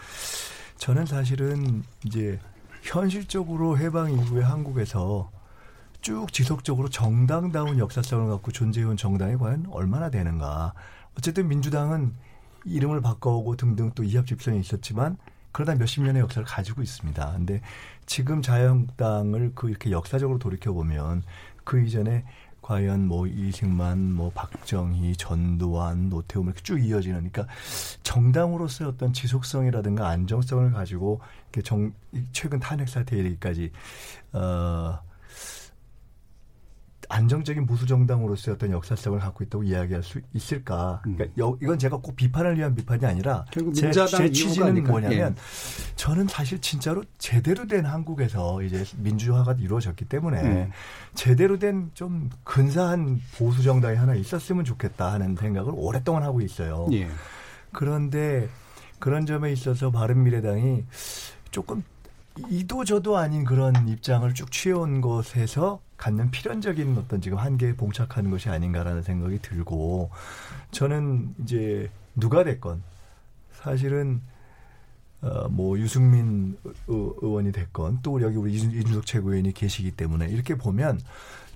저는 사실은 이제 현실적으로 해방 이후에 한국에서 쭉 지속적으로 정당다운 역사성을 갖고 존재해온 정당이 과연 얼마나 되는가. 어쨌든 민주당은 이름을 바꿔오고 등등 또 이합 집산이 있었지만 그러다 몇십 년의 역사를 가지고 있습니다. 근데 지금 자유한국당을 그 이렇게 역사적으로 돌이켜 보면 그 이전에 과연 뭐 이승만, 뭐 박정희, 전두환, 노태우 이렇게 쭉 이어지는 그러니까 정당으로서의 어떤 지속성이라든가 안정성을 가지고 이렇게 정 최근 탄핵 사태 이르기까지 어 안정적인 보수 정당으로서의 어떤 역사성을 갖고 있다고 이야기할 수 있을까? 음. 그러니까 여, 이건 제가 꼭 비판을 위한 비판이 아니라 제, 제 취지는 뭐냐면 예. 저는 사실 진짜로 제대로 된 한국에서 이제 민주화가 이루어졌기 때문에 음. 제대로 된 좀 근사한 보수 정당이 하나 있었으면 좋겠다 하는 생각을 오랫동안 하고 있어요. 예. 그런데 그런 점에 있어서 바른 미래당이 조금 이도 저도 아닌 그런 입장을 쭉 취해온 것에서 갖는 필연적인 어떤 지금 한계에 봉착하는 것이 아닌가라는 생각이 들고 저는 이제 누가 됐건 사실은 어, 뭐 유승민 의원이 됐건 또 여기 우리 이준석 최고위원이 계시기 때문에 이렇게 보면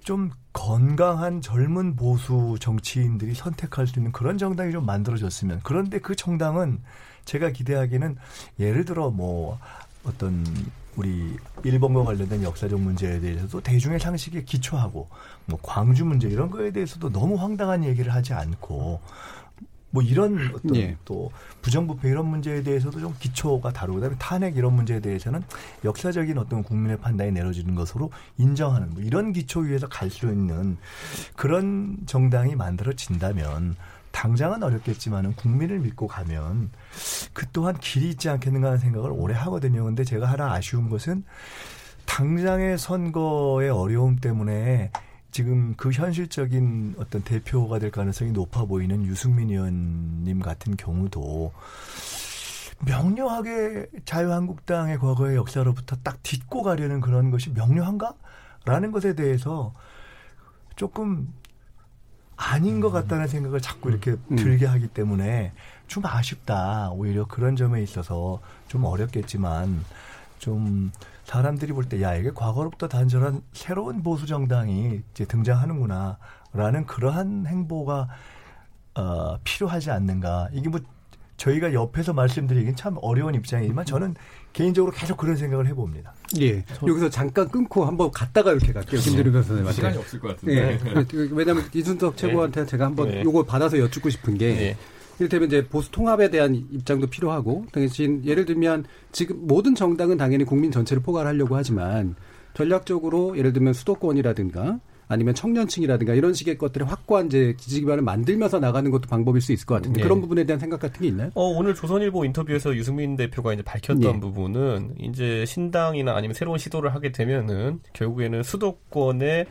좀 건강한 젊은 보수 정치인들이 선택할 수 있는 그런 정당이 좀 만들어졌으면 그런데 그 정당은 제가 기대하기는 예를 들어 뭐 어떤 우리 일본과 관련된 역사적 문제에 대해서도 대중의 상식에 기초하고 뭐 광주 문제 이런 거에 대해서도 너무 황당한 얘기를 하지 않고 뭐 이런 어떤 예. 또 부정부패 이런 문제에 대해서도 좀 기초가 다르고 그다음에 탄핵 이런 문제에 대해서는 역사적인 어떤 국민의 판단이 내려지는 것으로 인정하는 뭐 이런 기초 위에서 갈 수 있는 그런 정당이 만들어진다면 당장은 어렵겠지만은 국민을 믿고 가면 그 또한 길이 있지 않겠는가 하는 생각을 오래 하거든요. 근데 제가 하나 아쉬운 것은 당장의 선거의 어려움 때문에 지금 그 현실적인 어떤 대표가 될 가능성이 높아 보이는 유승민 의원님 같은 경우도 명료하게 자유한국당의 과거의 역사로부터 딱 딛고 가려는 그런 것이 명료한가? 라는 것에 대해서 조금 아닌 것 같다는 생각을 자꾸 이렇게 음. 들게 하기 때문에 좀 아쉽다. 오히려 그런 점에 있어서 좀 어렵겠지만 좀 사람들이 볼 때 야 이게 과거로부터 단절한 새로운 보수 정당이 이제 등장하는구나라는 그러한 행보가 어, 필요하지 않는가 이게 뭐 저희가 옆에서 말씀드리긴 참 어려운 입장이지만 저는 개인적으로 계속 그런 생각을 해봅니다.
예. 여기서 잠깐 끊고 한번 갔다가 이렇게 갈게요. 김대리 변호사님한테.
시간이 없을 것 같은데. 예.
왜냐하면 이순석 최고한테 제가 한번 네. 요걸 받아서 여쭙고 싶은 게 네. 이를테면 이제 보수 통합에 대한 입장도 필요하고 대신 예를 들면 지금 모든 정당은 당연히 국민 전체를 포괄하려고 하지만 전략적으로 예를 들면 수도권이라든가 아니면 청년층이라든가 이런 식의 것들의 확고한 이제 지지 기반을 만들면서 나가는 것도 방법일 수 있을 것 같은데 네. 그런 부분에 대한 생각 같은 게 있나요?
어, 오늘 조선일보 인터뷰에서 유승민 대표가 이제 밝혔던 네. 부분은 이제 신당이나 아니면 새로운 시도를 하게 되면은 결국에는 수도권에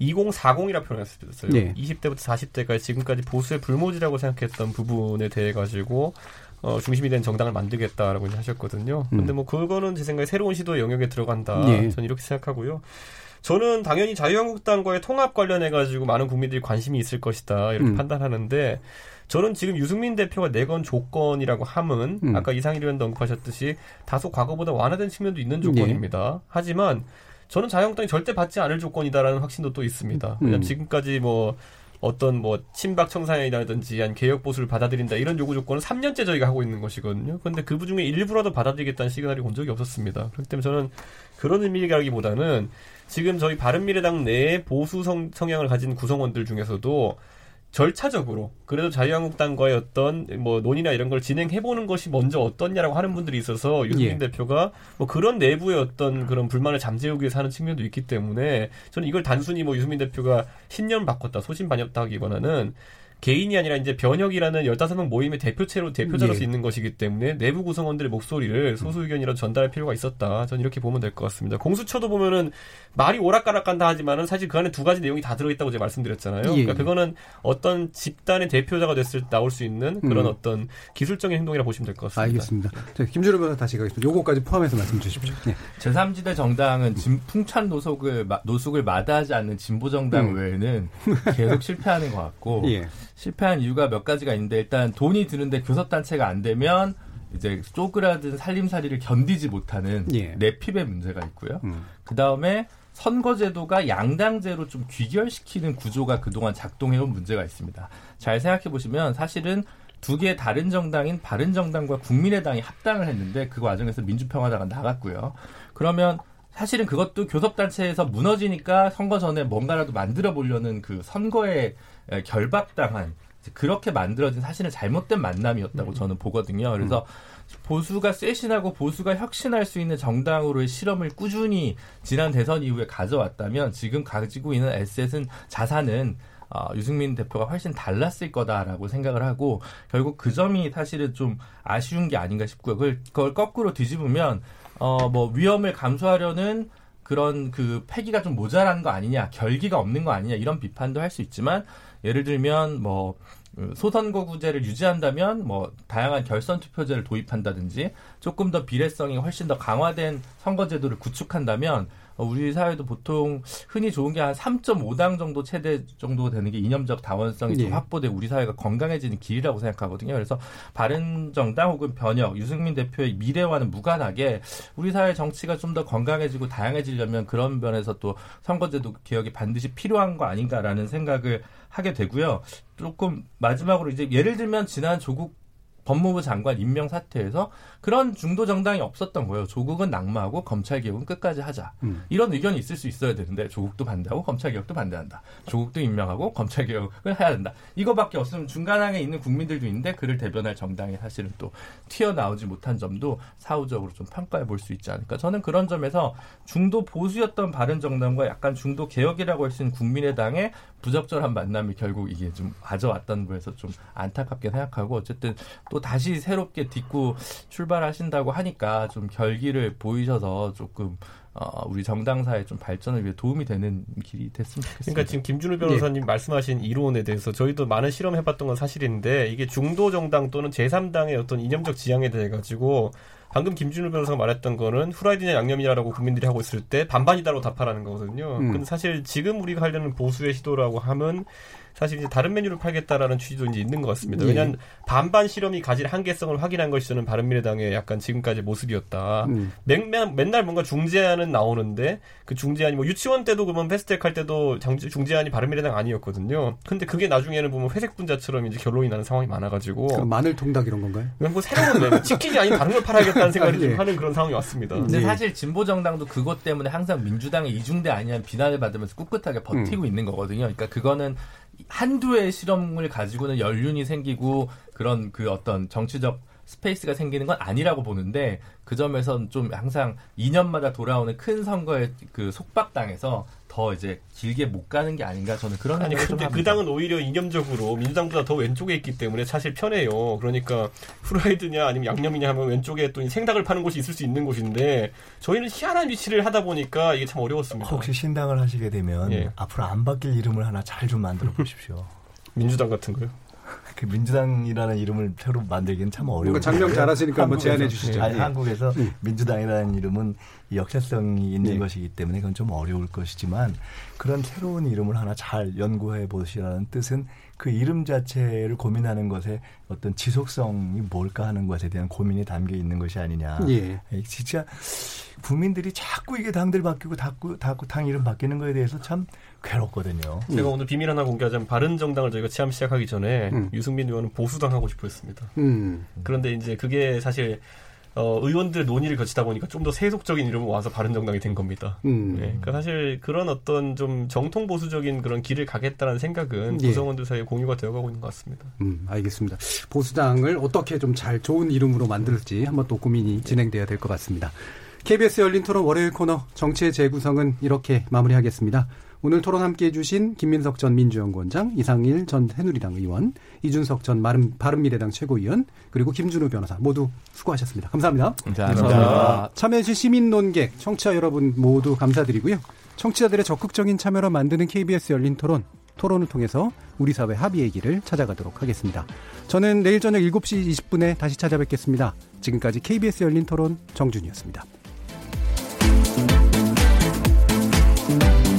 2040이라 표현했었어요. 네. 20대부터 40대까지 지금까지 보수의 불모지라고 생각했던 부분에 대해 가지고 어, 중심이 된 정당을 만들겠다라고 하셨거든요. 음. 근데 뭐 그거는 제 생각에 새로운 시도의 영역에 들어간다. 네. 저는 이렇게 생각하고요. 저는 당연히 자유한국당과의 통합 관련해 가지고 많은 국민들이 관심이 있을 것이다 이렇게 음. 판단하는데 저는 지금 유승민 대표가 내건 조건이라고 함은 음. 아까 이상일 의원도 언급하셨듯이 다소 과거보다 완화된 측면도 있는 조건입니다. 네. 하지만 저는 자유한국당이 절대 받지 않을 조건이다라는 확신도 또 있습니다. 음. 왜냐하면 지금까지 뭐 어떤 뭐 친박 청산이라든지 한 개혁 보수를 받아들인다 이런 요구 조건은 3년째 저희가 하고 있는 것이거든요. 그런데 그 중에 일부라도 받아들이겠다는 시그널이 온 적이 없었습니다. 그렇기 때문에 저는 그런 의미라기보다는 지금 저희 바른미래당 내에 보수 성, 성향을 가진 구성원들 중에서도 절차적으로 그래도 자유한국당과의 어떤 뭐 논의나 이런 걸 진행해 보는 것이 먼저 어떻냐라고 하는 분들이 있어서 유승민 예. 대표가 뭐 그런 내부의 어떤 그런 불만을 잠재우기 위해서 하는 측면도 있기 때문에 저는 이걸 단순히 뭐 유승민 대표가 신념을 바꿨다 소신 반영다 하기보다는 개인이 아니라 이제 변혁이라는 15명 모임의 대표체로 대표자로서 예. 있는 것이기 때문에 내부 구성원들의 목소리를 소수 의견이라도 전달할 필요가 있었다. 저는 이렇게 보면 될 것 같습니다. 공수처도 보면은 말이 오락가락간다 하지만은 사실 그 안에 두 가지 내용이 다 들어있다고 제가 말씀드렸잖아요. 예. 그러니까 그거는 어떤 집단의 대표자가 됐을 때 나올 수 있는 그런 음. 어떤 기술적인 행동이라 보시면 될 것 같습니다.
알겠습니다. 자, 김주름 변호사 다시 가겠습니다. 요거까지 포함해서 말씀 주십시오. 네.
제3지대 정당은 진, 풍찬 노숙을 노숙을 마다하지 않는 진보 정당 음. 외에는 계속 실패하는 것 같고 예. 실패한 이유가 몇 가지가 있는데 일단 돈이 드는데 교섭단체가 안 되면 이제 쪼그라든 살림살이를 견디지 못하는 예. 내핍의 문제가 있고요. 음. 그 다음에 선거제도가 양당제로 좀 귀결시키는 구조가 그동안 작동해온 문제가 있습니다. 잘 생각해 보시면 사실은 두 개의 다른 정당인 바른정당과 국민의당이 합당을 했는데 그 과정에서 민주평화당은 나갔고요. 그러면 사실은 그것도 교섭단체에서 무너지니까 선거 전에 뭔가라도 만들어 보려는 그 선거에 결박당한 그렇게 만들어진 사실은 잘못된 만남이었다고 음. 저는 보거든요. 그래서 음. 보수가 쇄신하고 보수가 혁신할 수 있는 정당으로의 실험을 꾸준히 지난 대선 이후에 가져왔다면 지금 가지고 있는 에셋은 자산은 어, 유승민 대표가 훨씬 달랐을 거다라고 생각을 하고 결국 그 점이 사실은 좀 아쉬운 게 아닌가 싶고요. 그걸, 그걸 거꾸로 뒤집으면 어, 뭐 위험을 감수하려는 그런 그 패기가 좀 모자란 거 아니냐, 결기가 없는 거 아니냐 이런 비판도 할 수 있지만 예를 들면 뭐 소선거구제를 유지한다면 뭐 다양한 결선 투표제를 도입한다든지 조금 더 비례성이 훨씬 더 강화된 선거제도를 구축한다면 어, 우리 사회도 보통 흔히 좋은 게 한 3.5당 정도 최대 정도 되는 게 이념적 다원성이 좀 예. 확보돼 우리 사회가 건강해지는 길이라고 생각하거든요. 그래서 바른정당 혹은 변혁 유승민 대표의 미래와는 무관하게 우리 사회 정치가 좀 더 건강해지고 다양해지려면 그런 면에서 또 선거제도 개혁이 반드시 필요한 거 아닌가라는 생각을 하게 되고요. 조금 마지막으로 이제 예를 들면 지난 조국 법무부 장관 임명 사태에서 그런 중도 정당이 없었던 거예요. 조국은 낙마하고 검찰 개혁은 끝까지 하자. 음. 이런 의견이 있을 수 있어야 되는데 조국도 반대하고 검찰 개혁도 반대한다. 조국도 임명하고 검찰 개혁을 해야 된다. 이거밖에 없으면 중간항에 있는 국민들도 있는데 그를 대변할 정당이 사실은 또 튀어나오지 못한 점도 사후적으로 좀 평가해 볼 수 있지 않을까. 저는 그런 점에서 중도 보수였던 바른 정당과 약간 중도 개혁이라고 할 수 있는 국민의당의 부적절한 만남이 결국 이게 좀 가져왔던 거에서 좀 안타깝게 생각하고 어쨌든 또 다시 새롭게 딛고 출발하신다고 하니까 좀 결기를 보이셔서 조금 어, 우리 정당사의 좀 발전을 위해 도움이 되는 길이 됐으면 좋겠습니다.
그러니까 지금 김준우 변호사님 네. 말씀하신 이론에 대해서 저희도 많은 실험해봤던 건 사실인데 이게 중도 정당 또는 제3당의 어떤 이념적 지향에 대해 가지고 방금 김준우 변호사가 말했던 거는 후라이드냐 양념이냐라고 국민들이 하고 있을 때 반반이다라고 답하라는 거거든요. 음. 근데 사실 지금 우리가 하려는 보수의 시도라고 하면 사실 이제 다른 메뉴를 팔겠다라는 취지도 이제 있는 것 같습니다. 예. 왜냐하면 반반 실험이 가질 한계성을 확인한 것이 저는 바른미래당의 약간 지금까지 모습이었다. 음. 맨, 맨날 뭔가 중재안은 나오는데 그 중재안이 뭐 유치원 때도 그러면 패스트트랙 할 때도 중재안이 바른미래당 아니었거든요. 근데 그게 나중에는 보면 회색 분자처럼 이제 결론이 나는 상황이 많아가지고
마늘 통닭 이런 건가요?
그냥 뭐 새로운 메 치킨이 아닌 다른 걸 팔아야겠다는 생각을 아, 예. 하는 그런 상황이 왔습니다.
근데 예. 사실 진보 정당도 그것 때문에 항상 민주당의 이중대 아니냐는 비난을 받으면서 꿋꿋하게 버티고 음. 있는 거거든요. 그러니까 그거는 한두의 실험을 가지고는 연륜이 생기고 그런 그 어떤 정치적 스페이스가 생기는 건 아니라고 보는데 그 점에선 좀 항상 2년마다 돌아오는 큰 선거에 그 속박당해서 더 이제 길게 못 가는 게 아닌가 저는 그런
아니 근데 그 당은 오히려 이념적으로 민주당보다 더 왼쪽에 있기 때문에 사실 편해요. 그러니까 프라이드냐 아니면 양념이냐 하면 왼쪽에 또 생닭을 파는 곳이 있을 수 있는 곳인데 저희는 희한한 위치를 하다 보니까 이게 참 어려웠습니다.
혹시 신당을 하시게 되면 예. 앞으로 안 바뀔 이름을 하나 잘 좀 만들어 보십시오.
민주당 같은 거요?
그 민주당이라는 이름을 새로 만들기는 참 어려워요.
장명 잘하시니까 한번 제안해 주시죠.
아니, 네. 한국에서 네. 민주당이라는 이름은 역사성이 있는 네. 것이기 때문에 그건 좀 어려울 것이지만 그런 새로운 이름을 하나 잘 연구해 보시라는 뜻은 그 이름 자체를 고민하는 것에 어떤 지속성이 뭘까 하는 것에 대한 고민이 담겨 있는 것이 아니냐. 예. 진짜 국민들이 자꾸 이게 당들 바뀌고 자꾸, 자꾸 당 이름 바뀌는 거에 대해서 참 괴롭거든요.
제가 음. 오늘 비밀 하나 공개하자면 바른 정당을 저희가 체험 시작하기 전에 음. 유승민 의원은 보수당 하고 싶어 했습니다. 음. 그런데 이제 그게 사실 어, 의원들 논의를 거치다 보니까 좀 더 세속적인 이름을 와서 바른정당이 된 겁니다. 음. 네, 그러니까 사실 그런 어떤 좀 정통 보수적인 그런 길을 가겠다는 생각은 예. 구성원들 사이에 공유가 되어가고 있는 것 같습니다.
음, 알겠습니다. 보수당을 어떻게 좀 잘 좋은 이름으로 만들지 한번 또 고민이 진행돼야 될 것 같습니다. KBS 열린 토론 월요일 코너 정치의 재구성은 이렇게 마무리하겠습니다. 오늘 토론 함께 해 주신 김민석 전 민주연구원장, 이상일 전 새누리당 의원, 이준석 전 바른미래당 최고위원, 그리고 김준우 변호사 모두 수고하셨습니다. 감사합니다.
감사합니다. 감사합니다.
참여해 주신 시민 논객, 청취자 여러분 모두 감사드리고요. 청취자들의 적극적인 참여로 만드는 KBS 열린 토론, 토론을 통해서 우리 사회 합의의 길을 찾아가도록 하겠습니다. 저는 내일 저녁 7시 20분에 다시 찾아뵙겠습니다. 지금까지 KBS 열린 토론 정준이었습니다. Thank you.